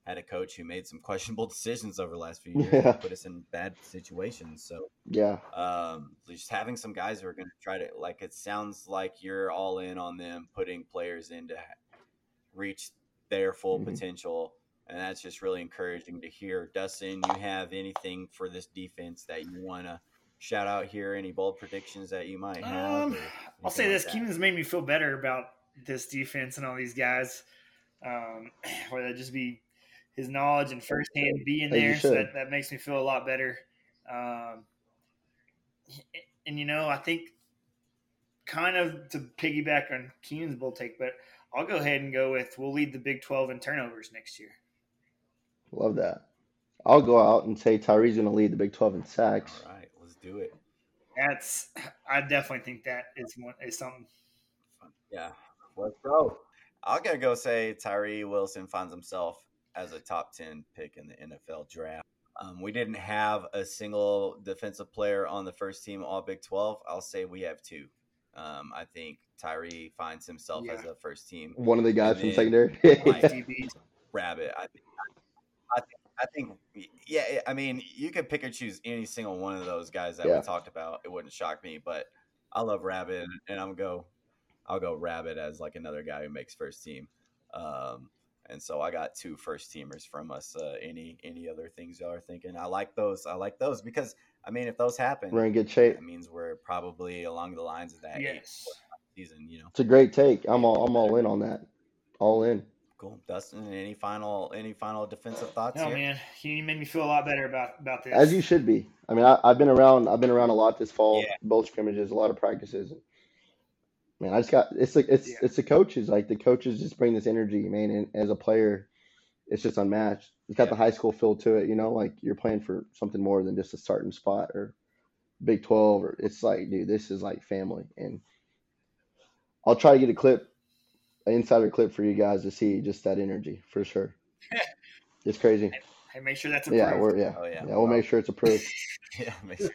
had a coach who made some [laughs] questionable decisions over the last few years Yeah. put us in bad situations. So Yeah, um, just having some guys who are going to try to like it sounds like you're all in on them putting players in to reach their full Mhm. potential and that's just really encouraging to hear dustin you have anything for this defense that you want to shout out here any bold predictions that you might have Um, I'll say anything this: like that? Keenan's made me feel better about this defense and all these guys. Um, [sighs] whether it just be his knowledge and firsthand being there, so that, that makes me feel a lot better. Um, and you know, I think kind of to piggyback on Keenan's bull take, but I'll go ahead and go with we'll lead the Big Twelve in turnovers next year. love that. I'll go out and say Tyree's going to lead the Big 12 in sacks. all right let's do it That's I definitely think that is one is something. yeah let's go i'm gonna go say tyree wilson finds himself as a top 10 pick in the nfl draft um, we didn't have a single defensive player on the first team all big 12 i'll say we have two um, i think tyree finds himself as a first team One of the guys And from secondary. [laughs] Mike rabbit. I think, I think, I think, yeah, I mean, you could pick or choose any single one of those guys that Yeah. we talked about. It wouldn't shock me, but I love Rabbit, and I'm go, I'll go Rabbit as like another guy who makes first team. Um, and so I got two first teamers from us. Uh, any any other things y'all are thinking? I like those. I like those because I mean, if those happen, We're in good shape. that means we're probably along the lines of that eight Yes. Season. You know, It's a great take. I'm all I'm all in on that. All in. cool. Dustin, any final any final defensive thoughts Oh here? man, you made me feel a lot better about about this. As you should be. I mean, I, I've been around. I've been around a lot this fall. Yeah. Both scrimmages, a lot of practices. Man, I just got. It's like it's Yeah. it's the coaches. Like the coaches just bring this energy, man. And as a player, it's just unmatched. It's got Yeah. the high school feel to it. You know, like you're playing for something more than just a starting spot or Big Twelve. Or it's like, dude, this is like family. And I'll try to get a clip, an insider clip for you guys to see just that energy for sure. [laughs] It's crazy. Hey, make sure that's Yeah, approved. we're yeah. Oh, yeah. Yeah, we'll make sure it's approved. [laughs] Yeah, makes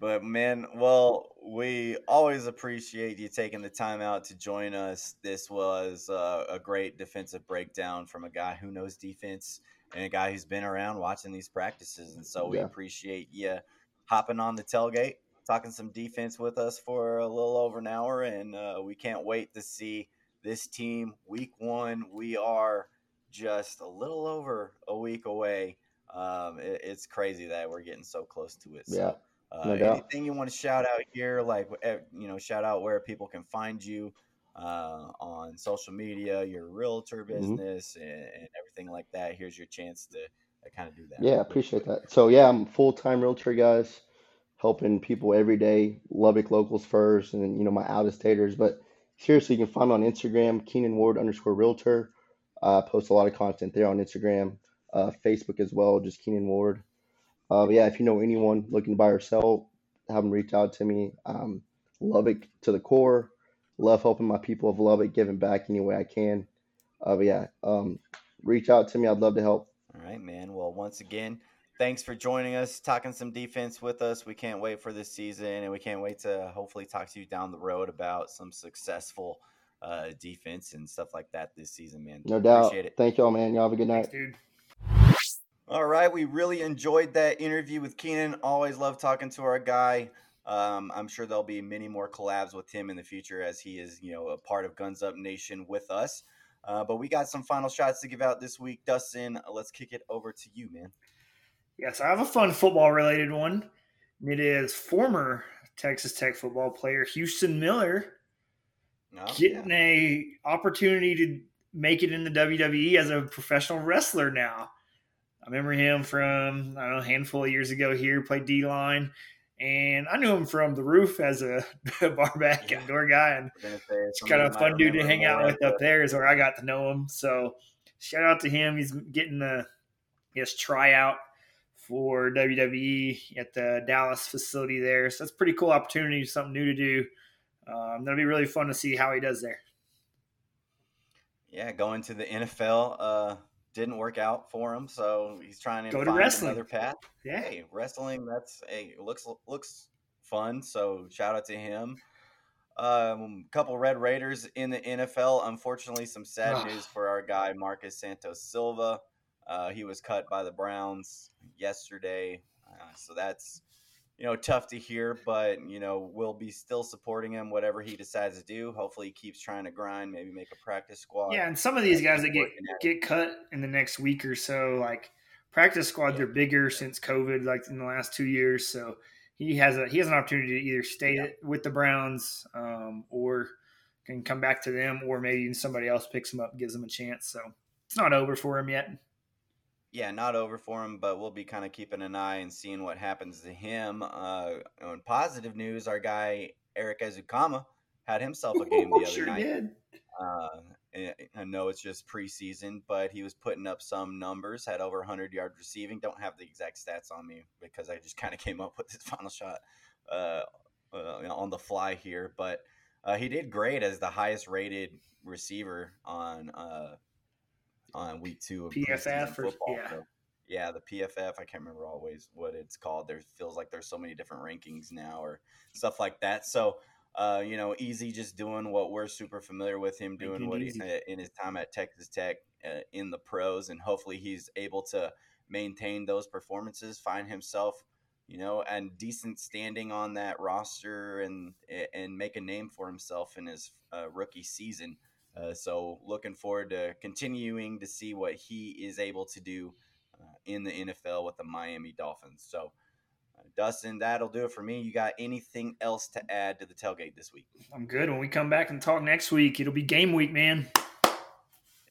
But man, well, we always appreciate you taking the time out to join us. This was uh, a great defensive breakdown from a guy who knows defense and a guy who's been around watching these practices. And so we Yeah. appreciate you hopping on the tailgate, talking some defense with us for a little over an hour. And uh, we can't wait to see this team week one. We are just a little over a week away. Um, it, it's crazy that we're getting so close to it. So, Yeah. uh, no anything you want to shout out here, like eh, you know, shout out where people can find you uh, on social media, your realtor Mhm. business, and, and everything like that. Here's your chance to, kind of do that. Yeah, appreciate that. So yeah, I'm full time realtor, guys, helping people every day. Lubbock locals first, and you know my out of staters. But seriously, you can find me on Instagram, Keenan Ward underscore realtor. Uh, post a lot of content there on Instagram, uh, Facebook as well, just Keenan Ward. Uh, yeah, if you know anyone looking to buy or sell, have them reach out to me. Um, Lubbock to the core. Love helping my people of Lubbock, giving back any way I can. Uh, but yeah, um, reach out to me. I'd love to help. All right, man. Well, once again, thanks for joining us, talking some defense with us. We can't wait for this season, and we can't wait to hopefully talk to you down the road about some successful uh, defense and stuff like that this season, man. No doubt. Appreciate it. Thank y'all, man. Y'all have a good night. Thanks, dude. All right, we really enjoyed that interview with Keenan. Always love talking to our guy. Um, I'm sure there'll be many more collabs with him in the future as he is, you know, a part of Guns Up Nation with us. Uh, but we got some final shots to give out this week. Dustin, let's kick it over to you, man. Yes, I have a fun football related one. It is former Texas Tech football player Houston Miller No, getting a opportunity to make it in the WWE as a professional wrestler now. I remember him from I don't know a handful of years ago here, played D line, and I knew him from the roof as a [laughs] bar back Yeah. and door guy, and We're gonna say it's kind of a fun dude to hang out with up there. Is where I got to know him. So shout out to him. He's getting the his tryout for WWE at the Dallas facility there. So that's a pretty cool opportunity, something new to do. Um, that'll be really fun to see how he does there. Yeah, going to the NFL uh, didn't work out for him, so he's trying to Go to find wrestling. another path. Yeah. Hey, wrestling that's hey looks looks fun. So shout out to him. Um, couple Red Raiders in the NFL. Unfortunately, some sad news for our guy Marcus Santos Silva. Uh, he was cut by the Browns yesterday, uh, so that's you know tough to hear. But you know we'll be still supporting him whatever he decides to do. Hopefully, he keeps trying to grind, maybe make a practice squad. Yeah, and some of these guys that get get cut in the next week or so, like practice squads are bigger since COVID, like in the last two years. So he has a he has an opportunity to either stay with the Browns um, or can come back to them, or maybe somebody else picks him up, and gives him a chance. So it's not over for him yet. Yeah, not over for him, but we'll be kind of keeping an eye and seeing what happens to him. Uh, on positive news, our guy Erik Ezukanma had himself a game [laughs] the other sure night. did. Uh, and I know it's just preseason, but he was putting up some numbers. Had over 100 yard receiving. Don't have the exact stats on me because I just [laughs] kind of came up with his final shot uh, uh, on the fly here. But uh, he did great as the highest rated receiver on uh, on week two of PFF or- football. yeah. So, yeah, the PFF. I can't remember always what it's called. There feels like there's so many different rankings now or stuff like that. So uh, you know, Easy just doing what we're super familiar with him doing what he uh, in his time at Texas Tech uh, in the pros, and hopefully he's able to maintain those performances, find himself, you know, and decent standing on that roster and and make a name for himself in his uh, rookie season. Uh, so looking forward to continuing to see what he is able to do uh, in the NFL with the Miami Dolphins. So. Uh, Dustin, that'll do it for me. You got anything else to add to the tailgate this week? I'm good. When we come back and talk next week, it'll be game week, man. It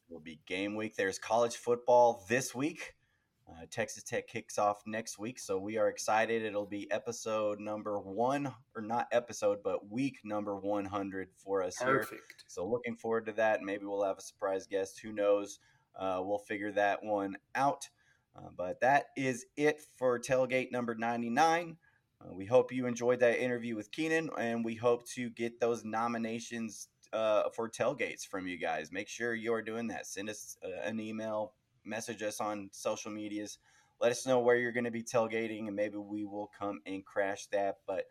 will be game week. There's college football this week. Uh, Texas Tech kicks off next week, so we are excited. It'll be episode number one, or not episode, but week number 100 for us Perfect. here. So looking forward to that. Maybe we'll have a surprise guest. Who knows? Uh, we'll figure that one out. Uh, but that is it for tailgate number 99. Uh, we hope you enjoyed that interview with Keenan, and we hope to get those nominations uh, for tailgates from you guys. Make sure you're doing that. Send us uh, an email, message us on social medias. Let us know where you're going to be tailgating, and maybe we will come and crash that. But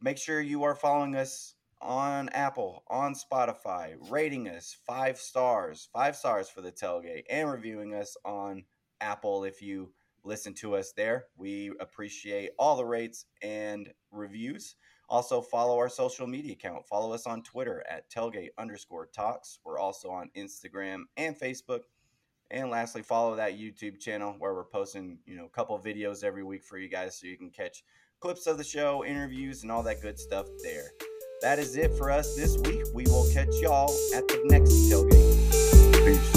make sure you are following us on Apple, on Spotify, rating us five stars, five stars for the tailgate, and reviewing us on Apple if you listen to us there. We appreciate all the rates and reviews. Also, follow our social media account. Follow us on Twitter at tailgate underscore talks. We're also on Instagram and Facebook. And lastly, follow that YouTube channel where we're posting, you know, a couple videos every week for you guys so you can catch clips of the show, interviews, and all that good stuff there. That is it for us this week. We will catch y'all at the next tailgate.